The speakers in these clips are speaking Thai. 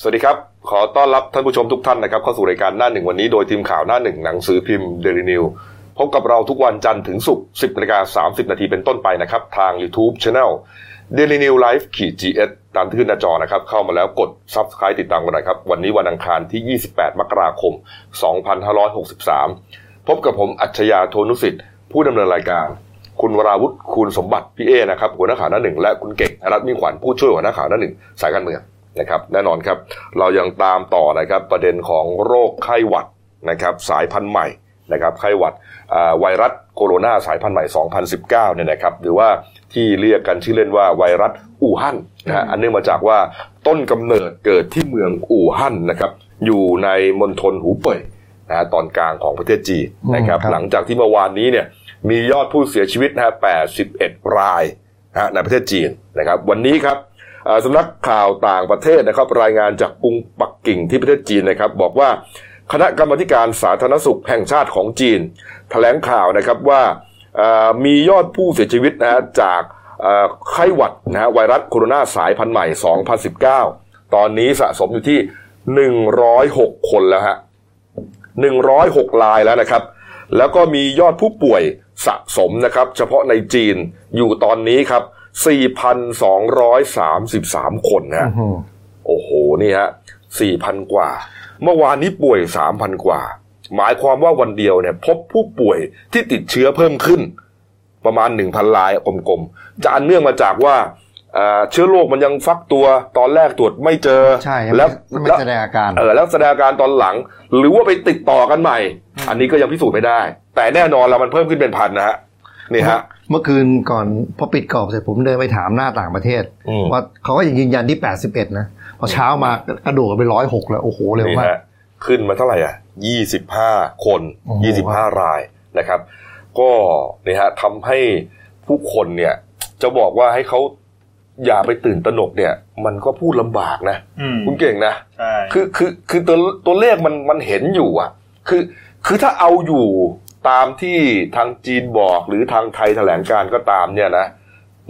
สวัสดีครับ ขอต้อนรับท่านผู้ชมทุกท่านนะครับเข้าสู่รายการหน้าหนึ่งวันนี้โดยทีมข่าวหน้าหนึ่งหนังสือพิมพ์เดลินิวพบกับเราทุกวันจันทร์ถึงศุกร์10นาฬิกา30 นาทีเป็นต้นไปนะครับ ทาง YouTube Channel Daily New Life ขีด GS ตามที่ขึ้นหน้าจอนะครับ เข้ามาแล้วกด Subscribe ติดตามกันหน่อยครับ วันนี้วันอังคารที่ 28 มกราคม 2563 พบกับผมอัจฉริยะโทนุสิทธิ์ ผู้ดำเนินรายการ คุณวราวุฒิคุณสมบัติพี่เอนะครับหัวหน้าข่าวหน้าหนึ่งและคุณเก่งรัฐมิ่งขวัญผู้ช่วยหัวหน้าข่าวหน้าหนึ่งสายการเมือง นะครับแน่นอนครับเรายังตามต่อนะครับประเด็นของโรคไข้หวัดนะครับสายพันธุ์ใหม่นะครับไข้หวัดอ่าไวรัสโคโรนาสายพันธุ์ใหม่ 2019 เนี่ยนะครับหรือว่าที่เรียกกันชื่อเล่นว่าไวรัสอู่ฮั่นนะฮะอันเนื่องมาจากว่าต้นกำเนิดเกิดที่เมืองอู่ฮั่นนะครับอยู่ในมณฑลหูเป่ยนะฮะตอนกลางของประเทศจีนนะครับอืมครับหลังจากที่เมื่อวานนี้เนี่ยมียอดผู้เสียชีวิตนะฮะ81 รายนะฮะในประเทศจีนนะครับวันนี้ครับอ่า สำนักข่าวต่างประเทศนะครับ รายงานจากกรุงปักกิ่งที่ประเทศจีนนะครับ บอกว่าคณะกรรมการสาธารณสุขแห่งชาติของจีน แถลงข่าวนะครับว่ามียอดผู้เสียชีวิตนะฮะจากไข้หวัดนะฮะไวรัสโคโรนาสายพันธุ์ใหม่ 2019 ตอนนี้สะสมอยู่ที่ 106 คนแล้วฮะ 106 รายแล้วนะครับ แล้วก็มียอดผู้ป่วยสะสมนะครับ เฉพาะในจีนอยู่ตอนนี้ครับ 4,233 คนนะฮะอื้อหือโอ้โห นี่ฮะ 4,000 กว่า เมื่อวานนี้ป่วย 3,000 กว่า หมายความว่าวันเดียวเนี่ย พบผู้ป่วยที่ติดเชื้อเพิ่มขึ้น ประมาณ 1,000รายกลมๆ จะอันเนื่องมาจากว่าเอ่อเชื้อโรคมันยังฟักตัวตอนแรกตรวจไม่เจอใช่แล้วไม่ไม่แล้วแสดงอาการเออแล้วแสดงอาการตอนหลัง หรือว่าไปติดต่อกันใหม่ อันนี้ก็ยังพิสูจน์ไม่ได้ แต่แน่นอนแล้วมันเพิ่มขึ้นเป็นพันนะฮะนี่ฮะ เมื่อคืนก่อนพอปิดกรอบเสร็จผมเดินไปถามหน้าต่างประเทศอืมว่าเขาก็ยังยืนยันที่81นะพอเช้ามากระโดดไปร้อยหกแล้วโอ้โหเร็วนี่มากฮะขึ้นมาเท่าไหร่อะยี่สิบห้าคนโอ้โหยี่สิบห้ารายนะครับ ก็นี่ฮะทำให้ผู้คนเนี่ย จะบอกว่าให้เขาอย่าไปตื่นตระหนกเนี่ย มันก็พูดลำบากนะอืมคุณเก่งนะใช่คือคือคือตัวตัวเลขมันมันเห็นอยู่อะ คือคือถ้าเอาอยู่ ตามที่ทางจีนบอกหรือทางไทยแถลงการก็ตามเนี่ยนะ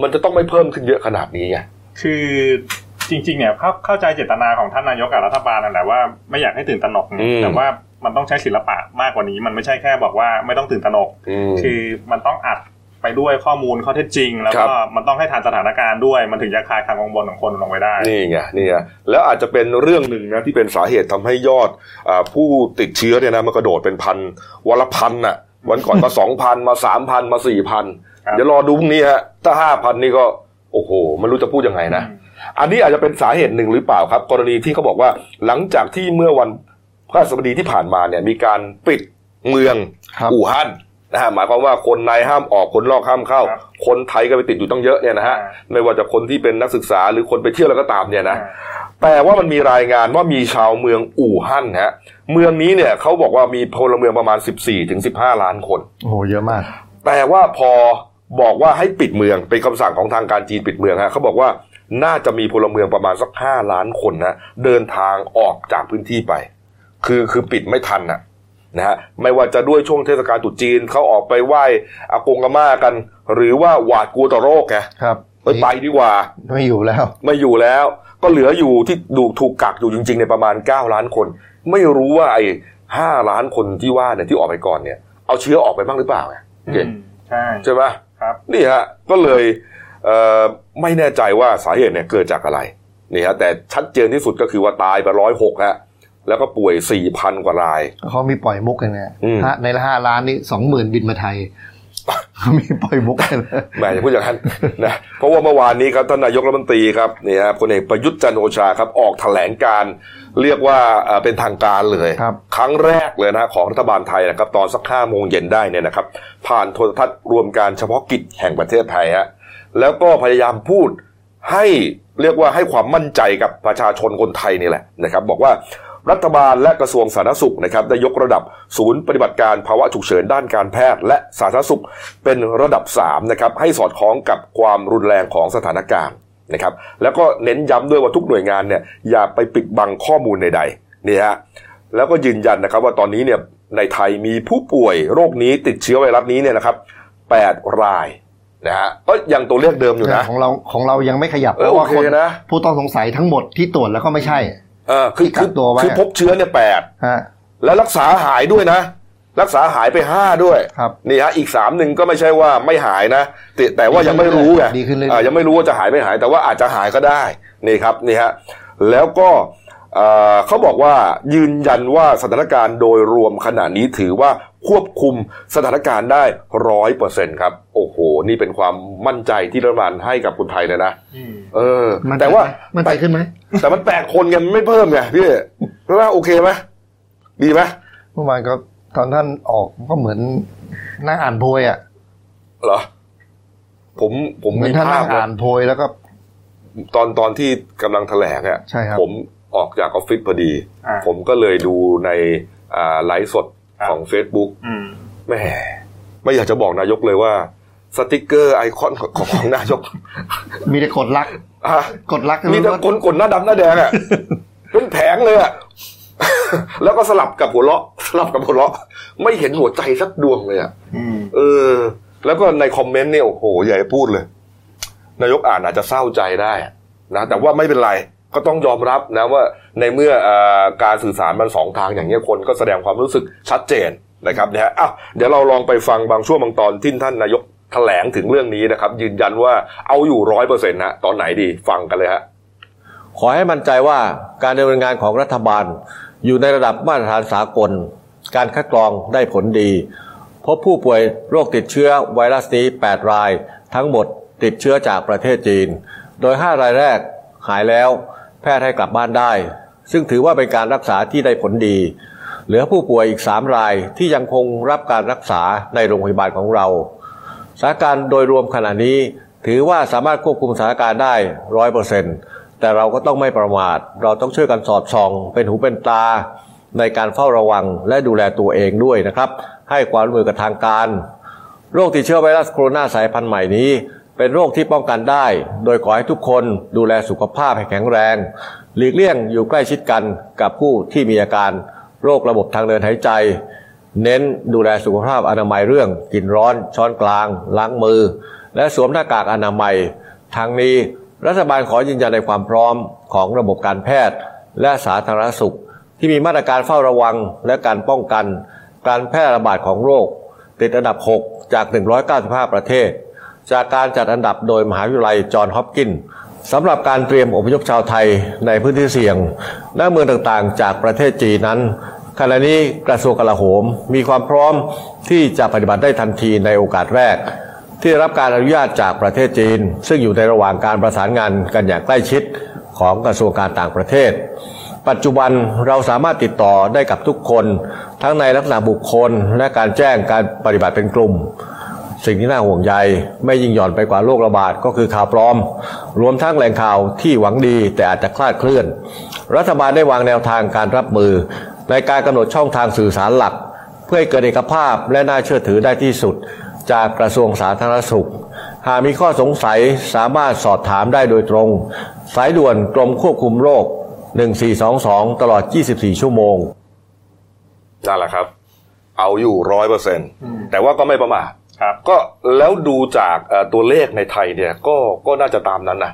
มันจะต้องไม่เพิ่มขึ้นเยอะขนาดนี้ไงคือจริงๆเนี่ยเข้าเข้าใจเจตนาของท่านนายกกับรัฐบาลนั่นแหละว่าไม่อยากให้ตื่นตระหนกนะอืมแต่ว่ามันต้องใช้ศิลปะมากกว่านี้ มันไม่ใช่แค่บอกว่าไม่ต้องตื่นตระหนกอืมคือมันต้องอัดไปด้วยข้อมูลข้อเท็จจริง แล้วครัก็บมันต้องให้ทันสถานการณ์ด้วย มันถึงจะคลายความกังวลของคนลงไปได้ นี่ไงนี่ไงแล้วอาจจะเป็นเรื่องหนึ่งนะที่เป็นสาเหตุทำให้ยอดอาผู้ติดเชื้อเนี่ยนะมันกระโดดเป็นพันวันละพันน่ะ วันก่อนก็สองพันมาสามพันมาสี่พันครับเดี๋ยวรอดูพรุ่งนี้ฮะถ้าห้าพันนี่ก็โอ้โหไม่รู้จะพูดยังไงนะ อันนี้อาจจะเป็นสาเหตุหนึ่งหรือเปล่าครับ กรณีที่เขาบอกว่าหลังจากที่เมื่อวันพฤหัสบดีที่ผ่านมาเนี่ยมีการปิดเมืองครับอู่ฮั่นนะฮะหมายความว่าคนในห้ามออกคนนอกห้ามเข้าครับคนไทยก็ไปติดอยู่ตั้งเยอะเนี่ยนะฮะอ่าไม่ว่าจะคนที่เป็นนักศึกษาหรือคนไปเที่ยวแล้วก็ตามเนี่ยนะอ่าแต่ว่ามันมีรายงานว่ามีชาวเมืองอู่ฮั่นฮะ เมืองนี้เนี่ยเขาบอกว่ามีพลเมืองประมาณ 14ถึง15 ล้านคน โอ้โหเยอะมาก แต่ว่าพอบอกว่าให้ปิดเมืองเป็นคำสั่งของทางการจีนปิดเมืองฮะเขาบอกว่าน่าจะมีพลเมืองประมาณสักห้าล้านคนนะเดินทางออกจากพื้นที่ไป คือคือปิดไม่ทันนะนะฮะไม่ว่าจะด้วยช่วงเทศกาลตรุษจีนเขาออกไปไหว้อากงอาม่ากัน หรือว่าหวาดกลัวต่อโรคไงครับเอ้ยไปดีกว่า ไม่อยู่แล้ว ไม่อยู่แล้ว ก็เหลืออยู่ที่ดูถูกกักอยู่จริงๆในยประมาณ 9 ล้านคน ไม่รู้ว่าไอ้ห้าล้านคนที่ว่าเนี่ยที่ออกไปก่อนเนี่ย เอาเชื้อออกไปบ้างหรือเปล่าไงโอเคอืมใช่ใช่ไหมครับนี่ฮะก็เลยเอ่อไม่แน่ใจว่าสาเหตุเนี่ยเกิดจากอะไรนี่ฮะแต่ชัดเจนที่สุดก็คือว่าตายไปร้อยหกฮะแล้วก็ป่วยสี่พันกว่ารายเขามีปล่อยมุกกันไงอืมฮะในละห้าล้านนี่สองหมื่นบินมาไทยเขามีปล่อยมุกกันแหมอย่าพูดอย่างนั้นนะเพราะว่าเมื่อวานนี้ครับท่านนายกรัฐมนตรีครับนี่ฮะพลเอกประยุทธ์จันทร์โอชาครับออกแถลงการณ์ เรียกว่าเอ่อเป็นทางการเลยครับครั้งแรกเลยนะฮะของรัฐบาลไทยนะครับตอนสักห้าโมงเย็นได้เนี่ยนะครับ ผ่านโทรทัศน์รวมการเฉพาะกิจแห่งประเทศไทยฮะแล้วก็พยายามพูดให้เรียกว่าให้ความมั่นใจกับประชาชนคนไทยนี่แหละนะครับ บอกว่ารัฐบาลและกระทรวงสาธารณสุขนะครับได้ยกระดับศูนย์ปฏิบัติการภาวะฉุกเฉินด้านการแพทย์ และสาธารณสุขเป็นระดับ3นะครับให้สอดคล้องกับความรุนแรงของสถานการณ์ นะครับแล้วก็เน้นย้ำด้วยว่าทุกหน่วยงานเนี่ยอย่าไปปิดบังข้อมูลใดๆนี่ฮะแล้วก็ยืนยันนะครับว่าตอนนี้เนี่ยในไทยมีผู้ป่วยโรคนี้ติดเชื้อไวรัสนี้เนี่ยนะครับ8รายนะฮะก็ยังตัวเลขเดิมอยู่นะของเราของเรายังไม่ขยับเออเพราะว่าโอเคคนนะผู้ต้องสงสัยทั้งหมดที่ตรวจแล้วก็ไม่ใช่ เออคือที่กักตัวไว้คือพบเชื้อเนี่ยแปดฮะแล้วรักษาหายด้วยนะ รักษาหายไปห้าด้วยครับนี่ฮะอีกสามหนึ่งก็ไม่ใช่ว่าไม่หายนะแต่แต่ว่ายังไม่รู้ไงดีขึ้นเรื่อยๆอ่ายังไม่รู้ว่าจะหายไม่หาย แต่ว่าอาจจะหายก็ได้นี่ครับนี่ฮะแล้วก็เอ่อเขาบอกว่ายืนยันว่าสถานการณ์โดยรวมขณะนี้ถือว่าควบคุมสถานการณ์ได้ร้อยเปอร์เซ็นครับ โอ้โห นี่เป็นความมั่นใจที่รัฐบาลให้กับคนไทยเลยนะอืมเออมันแต่ว่ามันใจขึ้นไหมแต่มันแปดคนไงมันไม่เพิ่มไงพี่เพราะว่าโอเคไหมดีไหมเมื่อวานก็ ตอนท่านออกก็เหมือนนั่งอ่านโพยอะเหรอ ผมผมเหมือมีนท่านภานั่พงอ่านโพยแล้วก็ ตอนตอนที่กำลังแถลงอะใช่ครับผมออกจากออฟฟิศพอดีอ่าผมก็เลยดูในอ่าไลฟ์สดครับของ Facebook อืมแหม่ไม่อยากจะบอกนายกเลยว่า สติกเกอร์ไอคอนของของนายก มีแต่กดลักอะกดลักมีแต่คนกดหน้าดำหน้าแดงอะเป็นแผงเลยอะ แล้วก็สลับกับหัวเราะสลับกับหัวเราะ ไม่เห็นหัวใจสักดวงเลยอะอืมเออ แล้วก็ในคอมเมนต์เนี่ยโอ้โหอย่าให้พูดเลย นายกอ่านอาจจะเศร้าใจได้นะแต่ว่าไม่เป็นไรก็ต้องยอมรับนะว่าในเมื่อเออการสื่อสารมันสองทางอย่างนี้ยคนก็แสดงความรู้สึกชัดเจนนะครับนะฮะอ้าวเดี๋ยวเราลองไปฟังบางช่วงบางตอนที่ท่านนายกแถลงถึงเรื่องนี้นะครับ ยืนยันว่าเอาอยู่ร้อยเปอร์เซ็นต์นะตอนไหนดีฟังกันเลยฮะขอให้มั่นใจว่าการดำเนินงานของรัฐบาล อยู่ในระดับมาตรฐานสากล การคัดกรองได้ผลดี พบผู้ป่วยโรคติดเชื้อไวรัสนี้ 8 ราย ทั้งหมดติดเชื้อจากประเทศจีน โดย 5 รายแรกหายแล้ว แพทย์ให้กลับบ้านได้ ซึ่งถือว่าเป็นการรักษาที่ได้ผลดี เหลือผู้ป่วยอีก 3 รายที่ยังคงรับการรักษาในโรงพยาบาลของเราสถานการณ์โดยรวมขณะนี้ถือว่าสามารถควบคุมสถานการณ์ได้ร้อยเปอร์เซ็นต์ แต่เราก็ต้องไม่ประมาท เราต้องช่วยกันสอดส่อง เป็นหูเป็นตา ในการเฝ้าระวังและดูแลตัวเองด้วยนะครับ ให้ความร่วมมือกับทางการ โรคติดเชื้อไวรัสโคโรนาสายพันธุ์ใหม่นี้ เป็นโรคที่ป้องกันได้ โดยขอให้ทุกคนดูแลสุขภาพให้แข็งแรง หลีกเลี่ยงอยู่ใกล้ชิดกันกับผู้ที่มีอาการ โรคระบบทางเดินหายใจ เน้นดูแลสุขภาพอนามัยเรื่อง กินร้อน ช้อนกลาง ล้างมือ และสวมหน้ากากอนามัยทางนี้ รัฐบาลขอยืนยันในความพร้อมของระบบการแพทย์ และสาธารณสุข ที่มีมาตรการเฝ้าระวังและการป้องกัน การแพร่ระบาดของโรค ติดอันดับ 6 จาก 195 ประเทศ จากการจัดอันดับโดยมหาวิทยาลัยจอห์นฮอปกินส์สำหรับการเตรียมอพยพชาวไทยในพื้นที่เสี่ยง และเมืองต่างๆ จากประเทศจีนนั้นขณะนี้กระทรวงกลาโหมมีความพร้อมที่จะปฏิบัติได้ทันทีในโอกาสแรก ที่ได้รับการอนุญาตจากประเทศจีน ซึ่งอยู่ในระหว่างการประสานงานกันอย่างใกล้ชิดของกระทรวงการต่างประเทศ ปัจจุบันเราสามารถติดต่อได้กับทุกคน ทั้งในลักษณะบุคคลและการแจ้งการปฏิบัติเป็นกลุ่ม สิ่งที่น่าห่วงใยไม่ยิ่งหย่อนไปกว่าโรคระบาดก็คือข่าวปลอม รวมทั้งแหล่งข่าวที่หวังดีแต่อาจจะคลาดเคลื่อน รัฐบาลได้วางแนวทางการรับมือ ในการกำหนดช่องทางสื่อสารหลัก เพื่อให้เกิดเอกภาพและน่าเชื่อถือได้ที่สุด จากกระทรวงสาธารณสุข หากมีข้อสงสัยสามารถสอบถามได้โดยตรง สายด่วนกรมควบคุมโรค 1422 ตลอด 24 ชั่วโมงนั่นแหละครับ เอาอยู่ร้อยเปอร์เซ็นต์แต่ว่าก็ไม่ประมาทครับก็แล้วดูจากเอ่อตัวเลขในไทยเนี่ยก็ก็น่าจะตามนั้นนะ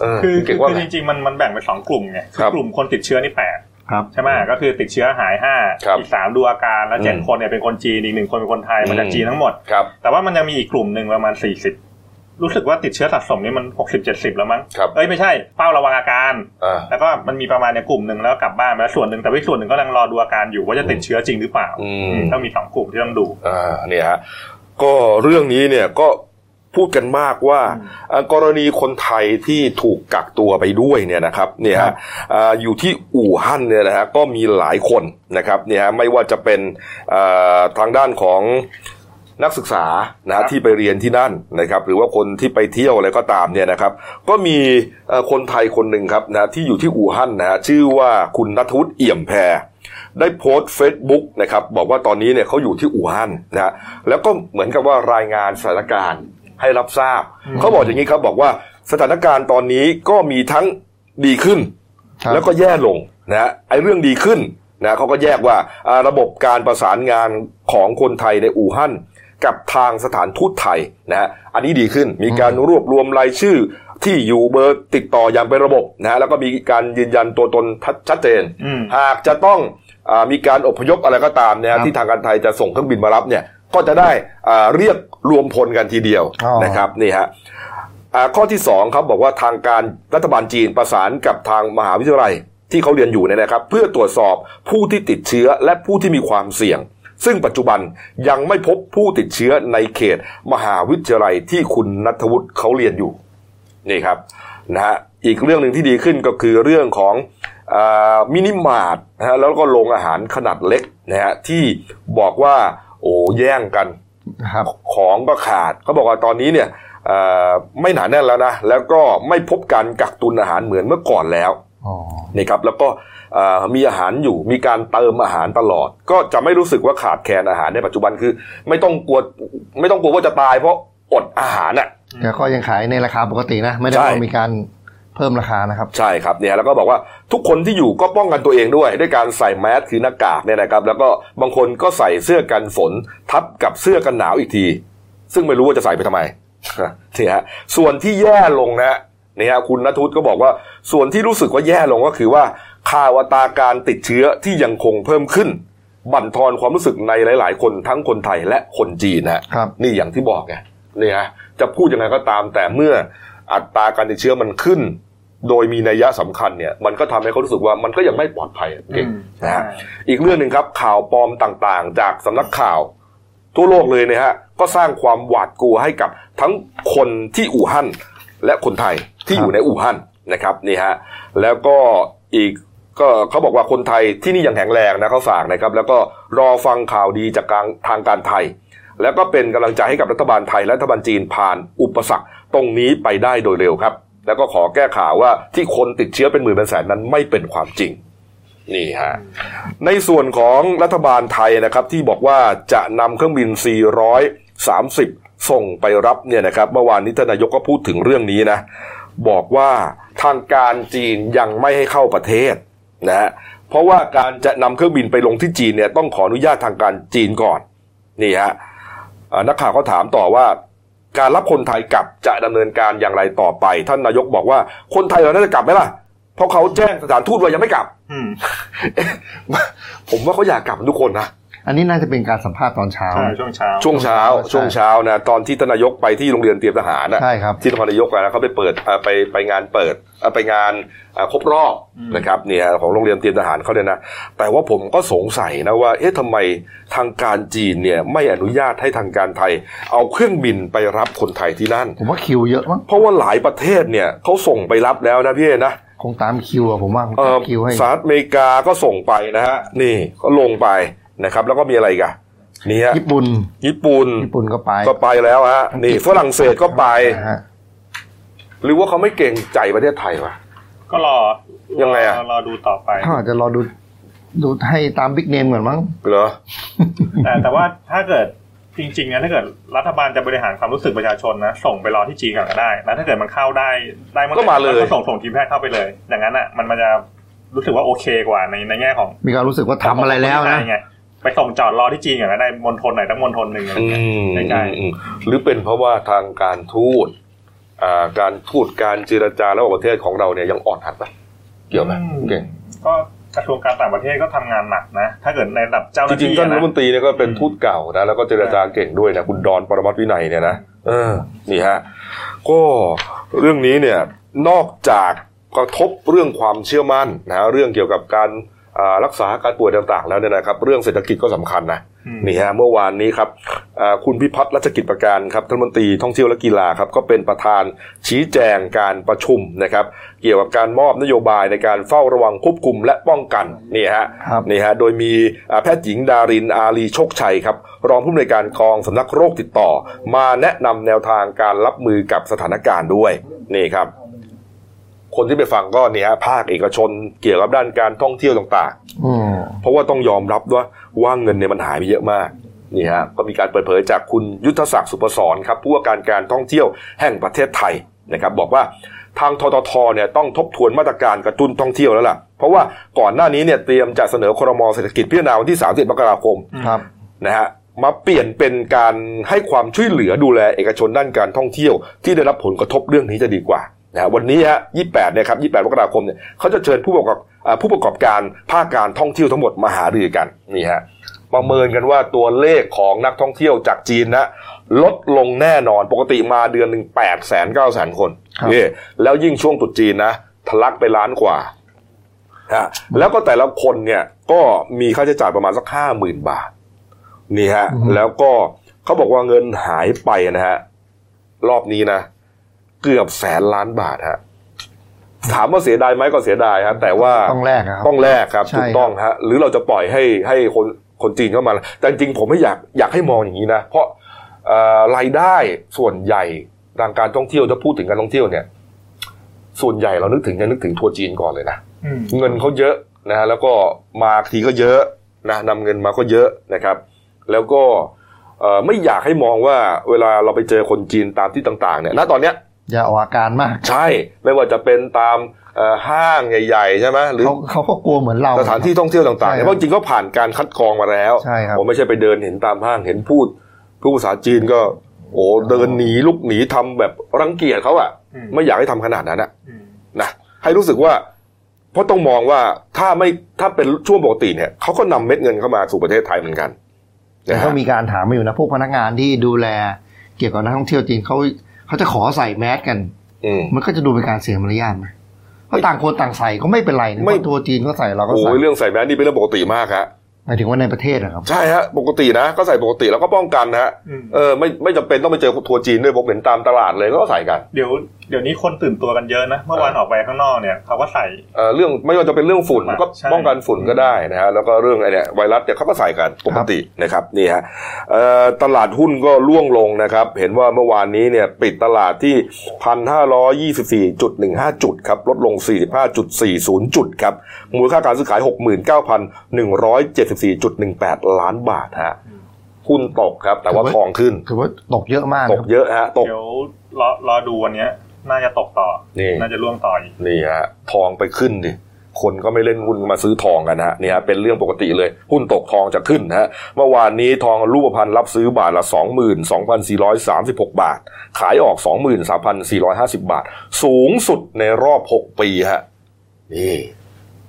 เออคือเก่งคืว่าอไงจริงๆมันมันแบ่งเป็นสองกลุ่มไงครับกลุ่มคนติดเชื้อนี่แปด ครับใช่ไหมก็คือติดเชื้อหายห้าครับอีกสามดูอาการแล้วเจ็ดอืมคนเนี่ยเป็นคนจีนอีกหนึ่งคนเป็นคนไทยมาจากอืมจีนทั้งหมดครับแต่ว่ามันยังมีอีกกลุ่มหนึ่งประมาณสี่สิบรู้สึกว่าติดเชื้อสะสมนี่มันหกสิบเจ็ดสิบแล้วมั้งครับเอ้ยไม่ใช่เฝ้าระวังอาการอ่าแล้วก็มันมีประมาณในยกลุ่มหนึ่งแล้วกลับบ้านไปแล้วส่วนหนึ่งแต่ว่าอีกส่วนหนึ่งก็ยังรอดูอาการอยู่ว่าจะติดเชื้อจริงหรือเปล่าอืมอืมต้องมีสองกลุ่มที่ต้องดูอ่าเนี่ยฮะก็เรื่องนี้เนี่ยก็ พูดกันมากว่าเอ่อกรณีคนไทยที่ถูกกักตัวไปด้วยเนี่ยนะครับเนี่ยครัฮะบอ่าอยู่ที่อู่ฮั่นเนี่ยนะฮะก็มีหลายคนนะครับเนี่ยฮะไม่ว่าจะเป็นอ่าทางด้านของนักศึกษานะครัฮะบที่ไปเรียนที่นั่นนะครับ หรือว่าคนที่ไปเที่ยวอะไรก็ตามเนี่ยนะครับ ก็มีเอ่อคนไทยคนหนึ่งครับนะที่อยู่ที่อู่ฮั่นนะฮะชื่อว่าคุณนัทวุฒิเอี่ยมแพรได้โพสต์เฟซบุ๊กนะครับบอกว่าตอนนี้เนี่ยเขาอยู่ที่อู่ฮั่นนะฮะแล้วก็เหมือนกับว่ารายงานสถานการณ์ ให้รับทราบ เขาบอกอย่างนี้ครับบอกว่าสถานการณ์ตอนนี้ก็มีทั้งดีขึ้นครับแล้วก็แย่ลงนะฮะไอ้เรื่องดีขึ้นนะเขาก็แยกว่าอ่าระบบการประสานงานของคนไทยในอู่ฮั่นกับทางสถานทูตไทยนะฮะอันนี้ดีขึ้นมีการรวบรวมรายชื่อที่อยู่เบอร์ติดต่ออย่างเป็นระบบนะฮะแล้วก็มีการยืนยันตัวตนชัดเจนอืมหากจะต้องอามีการอพยพอะไรก็ตามเนี่ยครับที่ทางการไทยจะส่งเครื่องบินมารับเนี่ย ก็จะได้อ่าเรียกรวมพลกันทีเดียวอ๋อนะครับนี่ฮะอ่าข้อที่สองครับบอกว่าทางการรัฐบาลจีนประสานกับทางมหาวิทยาลัยที่เขาเรียนอยู่เนี่ยนะครับ เพื่อตรวจสอบผู้ที่ติดเชื้อและผู้ที่มีความเสี่ยง ซึ่งปัจจุบันยังไม่พบผู้ติดเชื้อในเขตมหาวิทยาลัยที่คุณนัทวุฒิเขาเรียนอยู่นี่ครับนะฮะอีกเรื่องหนึ่งที่ดีขึ้นก็คือเรื่องของอามินิมาร์ทนะฮะแล้วก็โรงอาหารขนาดเล็กนะฮะที่บอกว่า โอ้แย่งกันครับของก็ขาดเขาบอกว่าตอนนี้เนี่ยเอ่อไม่หนาแน่นแล้วนะแล้วก็ไม่พบการกักตุนอาหารเหมือนเมื่อก่อนแล้วอ๋อนี่ครับแล้วก็เอ่อมีอาหารอยู่มีการเติมอาหารตลอด ก็จะไม่รู้สึกว่าขาดแคลนอาหารในปัจจุบันคือ ไม่ต้องกลัวไม่ต้องกลัวว่าจะตายเพราะอดอาหารอะแต่ก็ยังขายในราคาปกตินะ ไม่ได้ใช่ว่ามีการ เพิ่มราคานะครับ ใช่ครับเนี่ยแล้วก็บอกว่าทุกคนที่อยู่ก็ป้องกันตัวเองด้วย ด้วยการใส่แมสคือหน้ากากเนี่ยนะครับ แล้วก็บางคนก็ใส่เสื้อกันฝนทับกับเสื้อกันหนาวอีกที ซึ่งไม่รู้ว่าจะใส่ไปทำไมนี่ฮะส่วนที่แย่ลงนะนี่ฮะคุณนทุศก็บอกว่าส่วนที่รู้สึกว่าแย่ลงก็คือว่าข่าวอัตราการติดเชื้อที่ยังคงเพิ่มขึ้น บั่นทอนความรู้สึกในหลาย ๆ คนทั้งคนไทยและคนจีนนะฮะครับ นี่อย่างที่บอกไงนี่ฮะจะพูดยังไงก็ตามแต่เมื่อ อัตราการติดเชื้อมันขึ้น โดยมีนัยยะสำคัญเนี่ย มันก็ทำให้เขารู้สึกว่ามันก็ยังไม่ปลอดภัยเก่งอืมนะฮะใช่อีกเรื่องหนึ่งครับข่าวปลอมต่างๆ จากสำนักข่าว ทั่วโลกเลยนะฮะก็สร้างความหวาดกลัวให้กับทั้งคนที่อู่ฮั่นและคนไทยที่อยู่ในอู่ฮั่นนะครับนี่ฮะแล้วก็อีกก็เขาบอกว่าคนไทยที่นี่ยังแข็งแรงนะเขาฝากนะครับ แล้วก็รอฟังข่าวดีจากการทางการไทย แล้วก็เป็นกำลังใจให้กับรัฐบาลไทยและรัฐบาลจีนผ่านอุปสรรค ตรงนี้ไปได้โดยเร็วครับ แล้วก็ขอแก้ข่าวว่าที่คนติดเชื้อเป็นหมื่นเป็นแสนนั้นไม่เป็นความจริงนี่ฮะในส่วนของรัฐบาลไทยนะครับที่บอกว่าจะนำเครื่องบิน 430 ส่งไปรับเนี่ยนะครับเมื่อวานนี้ทนายกก็พูดถึงเรื่องนี้นะบอกว่าทางการจีนยังไม่ให้เข้าประเทศนะเพราะว่าการจะนำเครื่องบินไปลงที่จีนเนี่ยต้องขออนุญาตทางการจีนก่อนนี่ฮะนักข่าวก็ถามต่อว่า การรับคนไทยกลับจะดำเนินการอย่างไรต่อไป ท่านนายกบอกว่าคนไทยเราน่าจะกลับไหมล่ะเพราะเขาแจ้งสถานทูตว่ายังไม่กลับอืมเอ๊ะผมว่าเขาอยากกลับทุกคนนะ อันนี้น่าจะเป็นการสัมภาษณ์ตอนเช้าใช่ช่วงเช้า ช่วงเช้าใช่ช่วงเช้านะตอนที่ทานนายกไปที่โรงเรียนเตรียมทหารนะใช่ครับที่นครนายกนะเขาไปเปิดเอ่อไปไปงานเปิดเอ่อไปงานเอ่อครบรอบอืมนะครับเนี่ยของโรงเรียนเตรียมทหารเขาเนี่ยนะแต่ว่าผมก็สงสัยนะว่าเอ๊ะทำไมทางการจีนเนี่ยไม่อนุญาตให้ทางการไทย เอาเครื่องบินไปรับคนไทยที่นั่นผมว่าคิวเยอะมั้งเพราะว่าหลายประเทศเนี่ยเขาส่งไปรับแล้วนะพี่เอนะคงตามคิวอะผมว่าคงเอ่ตาอมคิวให้สหรัฐอเมริกาก็ส่งไปนะฮะนี่ก็ลงไป นะครับ แล้วก็มีอะไรอีกันนี่ฮะญี่ปุ่น ญี่ปุ่นญี่ปุ่นก็ไป ก็ไปแล้วฮะนี่ฝรั่งเศสก็ไปนะฮะหรือว่าเขาไม่เก่งใจประเทศไทยวะก็รอยังไงอะรรอดูต่อไปเขาอาจจะรอดูดูให้ตามบิ๊กเนมก่อนมั้งเหรอแต่แต่ว่าถ้าเกิดจริงๆนะถ้าเกิดรัฐบาลจะบริหารความรู้สึกประชาชนนะส่งไปรอที่จีนก่อนก็ได้แล้วถ้าเกิดมันเข้าได้ได้เมื่อไหร่ก็มาเลยก็ส่งส่งทีมแพทย์เข้าไปเลย อย่างนั้นอะมันมันจะรู้สึกว่าโอเคกว่าในในแง่ของ มีความรู้สึกว่าทำอะไรแล้วนะ ไงไปส่งจอดรอที่จีนก่อนก็ได้มณฑลไหนตั้งมณฑลหนึ่งอะไรอืเงี้ยมใกล้ๆอืมหรือเป็นเพราะว่าทางการทูตอ่าการทูตการเจรจาระหว่างประเทศของเราเนี่ยยังอ่อนหัดปะเกี่ยวไหมเก่งก็กระทรวงการต่างประเทศก็ทำงานหนักนะ ถ้าเกิดในระดับเจ้าหจน้าริงที่ๆท่านรันะฐมนตรีเนี่ยก็เป็นทูตเก่านะแล้วก็เจรจาเก่งด้วยนะคุณดอนปรมัตถ์วินัยเนี่ยนะเออนี่ฮะก็เรื่องนี้เนี่ยนอกจากกระทบเรื่องความเชื่อมั่นนะเรื่องเกี่ยวกับการอ่า รักษาการป่วยต่างๆแล้วเนี่ยนะครับ เรื่องเศรษฐกิจก็สำคัญนะอืมนี่ฮะเมื่อวานนี้ครับอ่าคุณพิพัฒน์รัชกิจประการครับท่านรัฐมนตรีท่องเที่ยวและกีฬาครับก็เป็นประธานชี้แจงการประชุมนะครับ เกี่ยวกับการมอบนโยบายในการเฝ้าระวังควบคุมและป้องกันนี่ฮะครับนี่ฮะโดยมีอ่าแพทย์หญิงดารินอาลีโชคชัยครับรองผู้อำนวยการกองสำนักโรคติดต่อ มาแนะนำแนวทางการรับมือกับสถานการณ์ด้วยนี่ครับ คนที่ไปฟังก็เนี่ยฮะภาคเอกชนเกี่ยวกับด้านการท่องเที่ยวต่างๆอืมเพราะว่าต้องยอมรับว่าว่าเงินเนี่ยมันหายไปเยอะมากนี่ฮะก็มีการเปิดเผยจากคุณยุทธศักดิ์สุปศรครับผู้ว่าการการท่องเที่ยวแห่งประเทศไทยนะครับบอกว่าทางทททเนี่ยต้องทบทวนมาตรการกระตุ้นท่องเที่ยวแล้วล่ะ เพราะว่าก่อนหน้านี้เนี่ยเตรียมจะเสนอครมเศรษฐกิจพิจารณาวันที่ 30 มกราคมครับนะฮะมาเปลี่ยนเป็นการให้ความช่วยเหลือดูแลเอกชนด้านการท่องเที่ยว ที่ได้รับผลกระทบเรื่องนี้จะดีกว่า นะฮะวันนี้ฮะ28เนี่ยครับ28มกราคมเนี่ยเขาจะเชิญผู้ประกอบอ่าผู้ประกอบการภาคการท่องเที่ยวทั้งหมดมาหารือกันนี่ฮะประเมินกันว่าตัวเลขของนักท่องเที่ยวจากจีนนะลดลงแน่นอนปกติมาเดือนหนึ่งแปดแสนเก้าแสนคนครับนี่แล้วยิ่งช่วงตรุษจีนนะทะลักไปล้านกว่าฮะแล้วก็แต่ละคนเนี่ยก็มีค่าใช้จ่ายประมาณสักห้าหมื่นบาทนี่ฮะแล้วก็เขาบอกว่าเงินหายไปนะฮะรอบนี้นะ เกือบแสนล้านบาทฮะถามว่าเสียดายไหมก็เสียดายฮะแต่ว่าต้องแลกอะครับต้องแลกครับใช่ถูกต้องฮะหรือเราจะปล่อยให้ให้คนคนจีนเข้ามา แต่จริงๆผมไม่อยากอยากให้มองอย่างนี้นะ เพราะเอ่อรายได้ส่วนใหญ่ทางการท่องเที่ยวถ้าพูดถึงการท่องเที่ยวเนี่ย ส่วนใหญ่เรานึกถึงจะนึกถึงทัวร์จีนก่อนเลยนะอืมเงินเขาเยอะนะฮะแล้วก็มาทีก็เยอะนะนำเงินมาก็เยอะนะครับ แล้วก็เอ่อไม่อยากให้มองว่าเวลาเราไปเจอคนจีนตามที่ต่าง ๆ เนี่ยณตอนเนี้ย อย่าออกอาการมาก ใช่ ไม่ว่าจะเป็นตามเอ่อห้างใหญ่ๆใช่ไหมหรือเขาเขาก็กลัวเหมือนเรา สถานที่ท่องเที่ยวต่างๆใช่เนี่ยครับเพราะจริงๆก็ผ่านการคัดกรองมาแล้วใช่ครับผมไม่ใช่ไปเดินเห็นตามห้างเห็นพูดพูดภาษาจีนก็ โอ้เดินหนีลุกหนีทำแบบรังเกียจเขาอะอืมไม่อยากให้ทำขนาดนั้นอะอืมนะให้รู้สึกว่า เพราะต้องมองว่าถ้าไม่ถ้าเป็นช่วงปกติเนี่ยเขาก็นำเม็ดเงินเข้ามาสู่ประเทศไทยเหมือนกันแต่นะก็ฮะมีการถามมาอยู่นะพวกพนักงานที่ดูแลเกี่ยวกับนักท่องเที่ยวจีนเขา เขาจะขอใส่แมสกันอืมมันก็จะดูเป็นการเสียมารยาทไหมเพราะต่างคนต่างใส่ก็ไม่เป็นไรนะไม่เพราะทัวร์จีนก็ใส่เราก็โอ้ใส่ยเรื่องใส่แมสนี่เป็นเรื่องปกติมากฮะหมายถึงว่าในประเทศนะครับ ใช่ฮะปกตินะก็ใส่ปกติแล้วก็ป้องกันนะฮะอืมเออไม่ไม่จำเป็นต้องไปเจอทัวร์จีนด้วยผมเห็นตามตลาดเลยก็ใส่กัน เดี๋ยวเดี๋ยวนี้คนตื่นตัวกันเยอะนะ เมื่อวานออกไปข้างนอกเนี่ยเขาก็ใส่เอ่อเรื่องไม่ว่าจะเป็นเรื่องฝุ่นใช่ก็ป้องกันฝุ่นก็ได้นะฮะแล้วก็เรื่องไอ้เนี่ยไวรัสเนี่ยเขาก็ใส่กันปกตินะครับนี่ฮะเอ่อตลาดหุ้นก็ร่วงลงนะครับ เห็นว่าเมื่อวานนี้เนี่ยปิดตลาดที่พันห้าร้อยี่สิบสี่จุดหนึ่งห้าจุดครับลดลงสี่สิบห้าจุดสี่ศูนย์จุดครับมูลค่าการซื้อขายหกหมื่นเก้าพันหนึ่งร้อยเจ็ดสิบสี่จุดหนึ่งแปดล้านบาทฮะหุ้นตกครับ แต่ว่าทองขึ้นถือว่าตกเยอะมากตนะคกรับเยอะฮะตกเดี๋ยวรอรอดูวันเนี้ย น่าจะตกต่อ นี่ น่าจะร่วงต่ออีกนี่ฮะทองไปขึ้นดิคนก็ไม่เล่นหุ้นก็มาซื้อทองกันนะฮะนี่ฮะเป็นเรื่องปกติเลยหุ้นตกทองจะขึ้นนะฮะเมื่อวานนี้ทองรูปพรรณรับซื้อบาทละ 22,436 บาท ขายออก 23,450 บาท สูงสุดในรอบ 6 ปีฮะนี่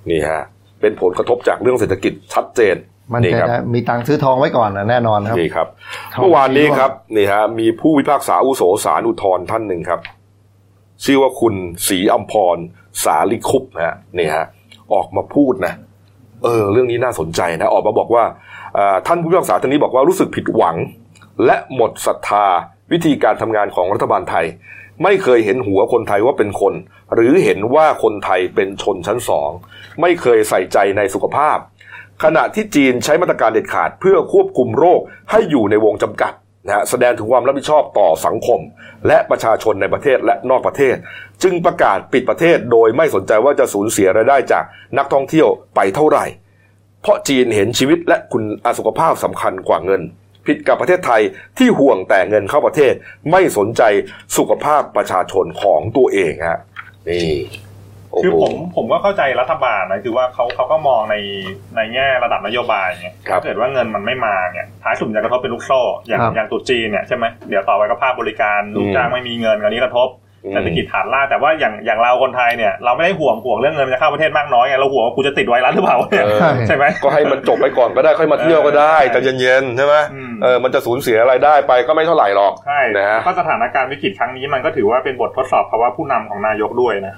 นี่ฮะเป็นผลกระทบจากเรื่องเศรษฐกิจชัดเจนมันนี่จะครับได้มีตังค์ซื้อทองไว้ก่อนนะแน่นอนครับนี่ครับทองเมื่อวานนี้ครับนี่ฮะมีผู้พิพากษาอาวุโสศาลอุทธรณ์ท่านหนึ่งครับ ชื่อว่าคุณศรีอัมพร สาลิคุปนะฮะนี่ฮะออกมาพูดนะเออเรื่องนี้น่าสนใจนะ ออกมาบอกว่าท่านผู้พิพากษาท่านนี้บอกว่ารู้สึกผิดหวัง และหมดศรัทธาวิธีการทำงานของรัฐบาลไทย ไม่เคยเห็นหัวคนไทยว่าเป็นคน หรือเห็นว่าคนไทยเป็นชนชั้นสอง ไม่เคยใส่ใจในสุขภาพ ขณะที่จีนใช้มาตรการเด็ดขาดเพื่อควบคุมโรคให้อยู่ในวงจำกัด นะฮะแสดงถึงความรับผิดชอบต่อสังคม และประชาชนในประเทศและนอกประเทศ จึงประกาศปิดประเทศโดยไม่สนใจว่าจะสูญเสียรายได้จากนักท่องเที่ยวไปเท่าไหร่ เพราะจีนเห็นชีวิตและคุณอาสุขภาพสำคัญกว่าเงิน ผิดกับประเทศไทยที่ห่วงแต่เงินเข้าประเทศ ไม่สนใจสุขภาพประชาชนของตัวเองฮะนี่ คือโหผมผมก็เข้าใจรัฐบาลนะคือว่าเขาเขาก็มองในในแง่ระดับนโยบายไงครับถ้าเกิดว่าเงินมันไม่มาเนี่ยท้ายสุดจะกระทบเป็นลูกโซ่อย่างครับอย่างตรุษจีนเนี่ยใช่ไหมเดี๋ยวต่อไปก็ภาคบริการลูกจ้างไม่มีเงินอันนี้กระทบอืมเศรษฐกิจฐานล่างแต่ว่าอย่างอย่างเราคนไทยเนี่ยเราไม่ได้ห่วงห่วงเรื่องเงินจะเข้าประเทศมากน้อยไงเราห่วงว่ากูจะติดไวรัสหรือเปล่าเนี่ยเออใช่ไหมก็ให้มันจบไปก่อนก็ได้ค่อยมาเที่ยวก็ได้เออแต่เย็นๆใช่ไหมอืมเออมันจะสูญเสียอะไรายได้ไปก็ไม่เท่าไหร่หรอกใช่นะฮะก็สถานการณ์วิกฤตครั้งนี้มันก็ถือว่าเป็นบททดสอบภาวะผู้นำของนายกด้วยนะ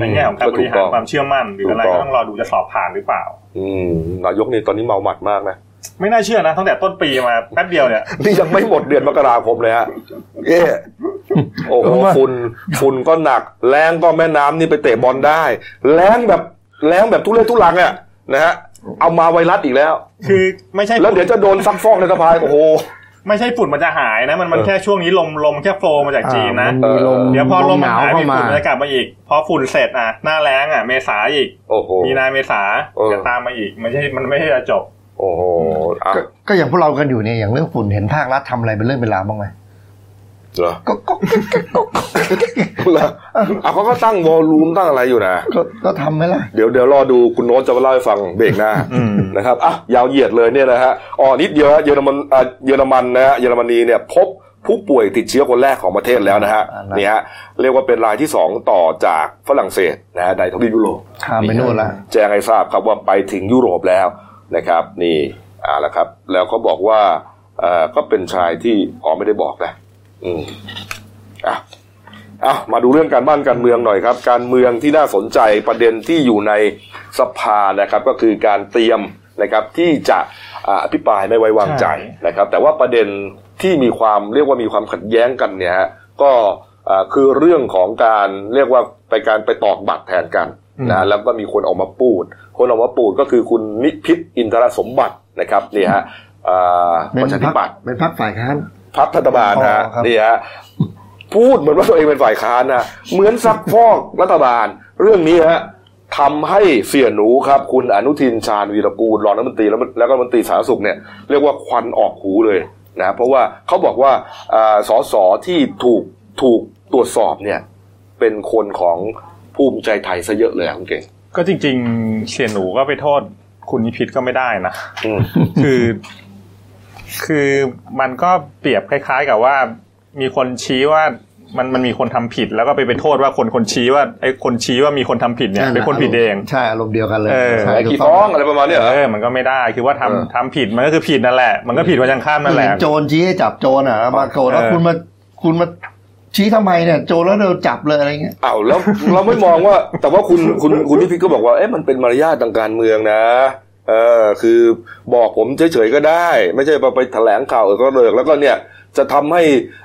ในแง่ของการบริหารความเชื่อมั่นหรืออะไรถูกต้องก็ต้องรอดูจะสอบผ่านหรือเปล่า อืมนายกนี่ตอนนี้เมาหมัดมากนะไม่น่าเชื่อนะตั้งแต่ต้นปีมาแป๊บเดียวเนี่ยนี่ยังไม่หมดเดือนมกราคมเลยฮะเอ๊ะโอ้โหฝุ่นฝุ่นก็หนัก แรงก็แม่น้ำนี่ไปเตะบอลได้ แรงแบบแรงแบบทุเรศทุลังอะนะฮะเอามาไวรัสอีกแล้ว คือไม่ใช่แล้วเดี๋ยวจะโดนซักฟอกในสภาโอ้โห ไม่ใช่ฝุ่นมันจะหายนะ มันมันเออแค่ช่วงนี้ลมลมแค่โฟลว์มาจากจีนนะอ่ามัมีลมเดี๋ยวพอลมหมันนาวหายเข้ามีมาฝุ่นมันจะกลับมาอีก พอฝุ่นเสร็จอะหน้าแล้งอะ เมษาอีกโอ้โหมีนาเมษาเออจะตามมาอีกไม่ใช่มันไม่ใช่จะจบ โอ้โหอะก็ก็อย่างพวกเรากันอยู่เนี่ยอย่างเรื่องฝุ่นเห็นภาครัฐทำอะไรเป็นเรื่องเป็นราวบ้างไหม เหรอก็ก็ก็ก็เหรออะเขาก็ตั้งวอลลุ่มตั้งอะไรอยู่นะก็ก็ทำไหมล่ะ เดี๋ยวเดี๋ยวรอดูคุณโน้ตจะมาเล่าให้ฟังเบรกหน้านะครับอะยาวเหยียดเลยเนี่ยนะฮะอ๋อนิดเดียวฮะเยอรมันอะเยอรมันนะฮะเยอรมนีเนี่ยพบผู้ป่วยติดเชื้อคนแรกของประเทศแล้วนะฮะอ่านะนี่ฮะเรียกว่าเป็นรายที่สองต่อจากฝรั่งเศสนะฮะในทวีปยุโรปข้ามไปนู่นละแจ้งให้ทราบครับว่าไปถึงยุโรปแล้วนะครับ นี่อ่าแล้วครับ แล้วเขาบอกว่าเอ่อก็เป็นชายที่อ๋อไม่ได้บอกนะ อืมอะอะมาดูเรื่องการบ้านการเมืองหน่อยครับ การเมืองที่น่าสนใจประเด็นที่อยู่ในสภานะครับ ก็คือการเตรียมนะครับที่จะอ่าอภิปรายไม่ไว้วางใจใช่นะครับ แต่ว่าประเด็นที่มีความเรียกว่ามีความขัดแย้งกันเนี่ยฮะก็อ่าคือเรื่องของการเรียกว่าไปการไปตอกบัตรแทนกันนะแล้วก็มีคนออกมาพูด คนออกมาพูดก็คือคุณนิพิษอินทรสมบัตินะครับนี่ฮะอ่าเป็นประชาธิพักปัตย์เป็นพักฝ่ายค้าน พักรัฐบาลนะฮะอ๋อครับนี่ฮะพูดเหมือนว่าตัวเองเป็นฝ่ายค้านนะเหมือนซักฟอกรัฐบาล เรื่องนี้ฮะทำให้เสียหนูครับ คุณอนุทินชาญวีรกูลรองรัฐมนตรีแล้วแล้วก็รัฐมนตรีสาธารณสุขเนี่ยเรียกว่าควันออกหูเลยนะเพราะว่าเขาบอกว่าอ่าสสที่ถูกถูกตรวจสอบเนี่ยเป็นคนของภูมิใจไทยซะเยอะเลยอะคุณเก่งก็จริง ๆ เสียหนูก็ไปโทษคุณนิพิษก็ไม่ได้นะอืมคือ คือมันก็เปรียบคล้าย ๆ กับว่า มีคนชี้ว่ามันมันมีคนทำผิดแล้วก็ไปไปโทษว่าคนคนชี้ว่าไอ้คนชี้ว่ามีคนทำผิดเนี่ยเป็นคนผิดเองใช่อารมณ์เดียวกันเลยเออใช่ไอ้ถูกี่กฟ้องอะไรประมาณเนี้ยเหรอเออมันก็ไม่ได้คือว่าทำเออทำผิดมันก็คือผิดนั่นแหละ มันก็ผิดมายังข้ามนั่นแหเห็ละนโจรชี้ให้จับโจรอะแล้วมาโกรธแล้วเออคุณมาคุณมาชี้ทำไมเนี่ยโจรแล้วเราจับเลยอะไรเงี้ยอ้าวแล้วเราไม่มองว่า แต่ว่าคุณคุณคุณนิพิษก็บอกว่าเอ๊ะมันเป็นมารยาททางการเมืองนะ เออคือบอกผมเฉยๆก็ได้ ไม่ใช่ไปแถลงข่าวเออก็เลิกแล้วก็เนี่ยจะทำให้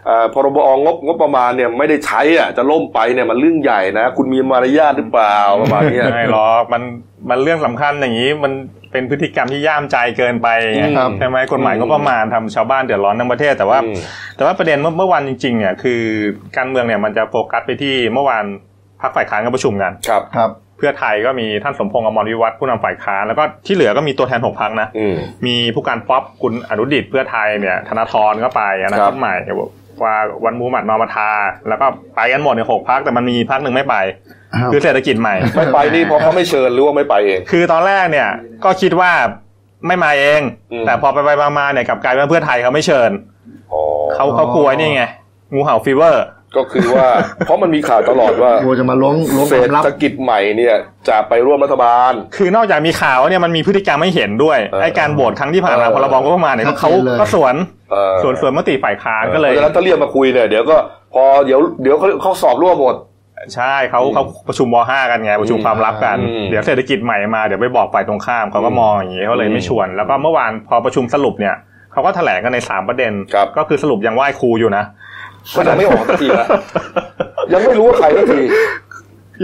อ่าพรบงบงบประมาณเนี่ยไม่ได้ใช้อะจะล่มไปเนี่ยมันเรื่องใหญ่นะ คุณมีมารยาทหรือเปล่าประมาณเนี้ยไม่หรอกมันมันเรื่องสำคัญอย่างนี้มันเป็นพฤติกรรมที่ย่ามใจเกินไปไงครับใช่ไหมกฎหมายก็ประมาณทำชาวบ้านเดือดร้อนทั้งประเทศแต่ว่าอืมแต่ว่าประเด็นเมื่อเมื่อวันจริงๆเนี่ยคือการเมืองเนี่ยมันจะโฟกัสไปที่เมื่อวานพักฝ่ายค้านก็ประชุมกันครับครับเพื่อไทยก็มีท่านสมพงษ์อมรวิวัฒน์ผู้นำฝ่ายค้านแล้วก็ที่เหลือก็มีตัวแทนหกพักนะอืมมีผู้การป๊อปคุณอนุดิตเพื่อไทยเนี่ยธนาธรก็ไปอนาคครัตบใหม่ว่าวันมูฮัมหมัดนอมาทา แล้วก็ไปกันหมดในหกพักแต่มันมีพักหนึ่งไม่ไปครับคือเศรษฐกิจใหม่ไม่ไปนี่เพราะเขาไม่เชิญหรือว่าไม่ไปเอง คือตอนแรกเนี่ยก็คิดว่าไม่มาเองอืมแต่พอไปไปๆมาๆเนี่ยกลับกลายเป็นว่าเพื่อไทยเขาไม่เชิญอ๋อเขาเขากลัวนี่ไงงูเห่า fever ก็คือว่า เพราะมันมีข่าวตลอดว่ากลัวจะมาล้วงล้วงความลับเศรษฐกิจใหม่เนี่ยจะไปร่วมรัฐบาล คือนอกจากมีข่าวเนี่ยมันมีพฤติกรรมไม่เห็นด้วยเออไอ้การโหวตครั้งที่ผ่านมาเออพรบงบประมาณเนี่ยชัดเจนเขาเลยก็สวนเออสวนสวนมติฝ่ายค้านก็เลยเพราะฉะนั้นถ้าเรียกมาคุยเนี่ยเดี๋ยวก็พอเดี๋ยวเดี๋ยวเขาเขาสอบร่วมหมดใช่เขาเขาประชุมวห้ากันไงประชุมความลับกันอืมเดี๋ยวเศรษฐกิจใหม่มาเดี๋ยวไปบอกฝ่ายตรงข้ามเขาก็อืมมองอย่างนี้เขาเลยไม่อืมชวน แล้วก็เมื่อวานพอประชุมสรุปเนี่ยเขาก็แถลงกันในสามประเด็นครับก็คือสรุปยังไหว้ครูอยู่นะ ก็ยังไม่ออกสักทีนะยังไม่รู้ว่าใครสักที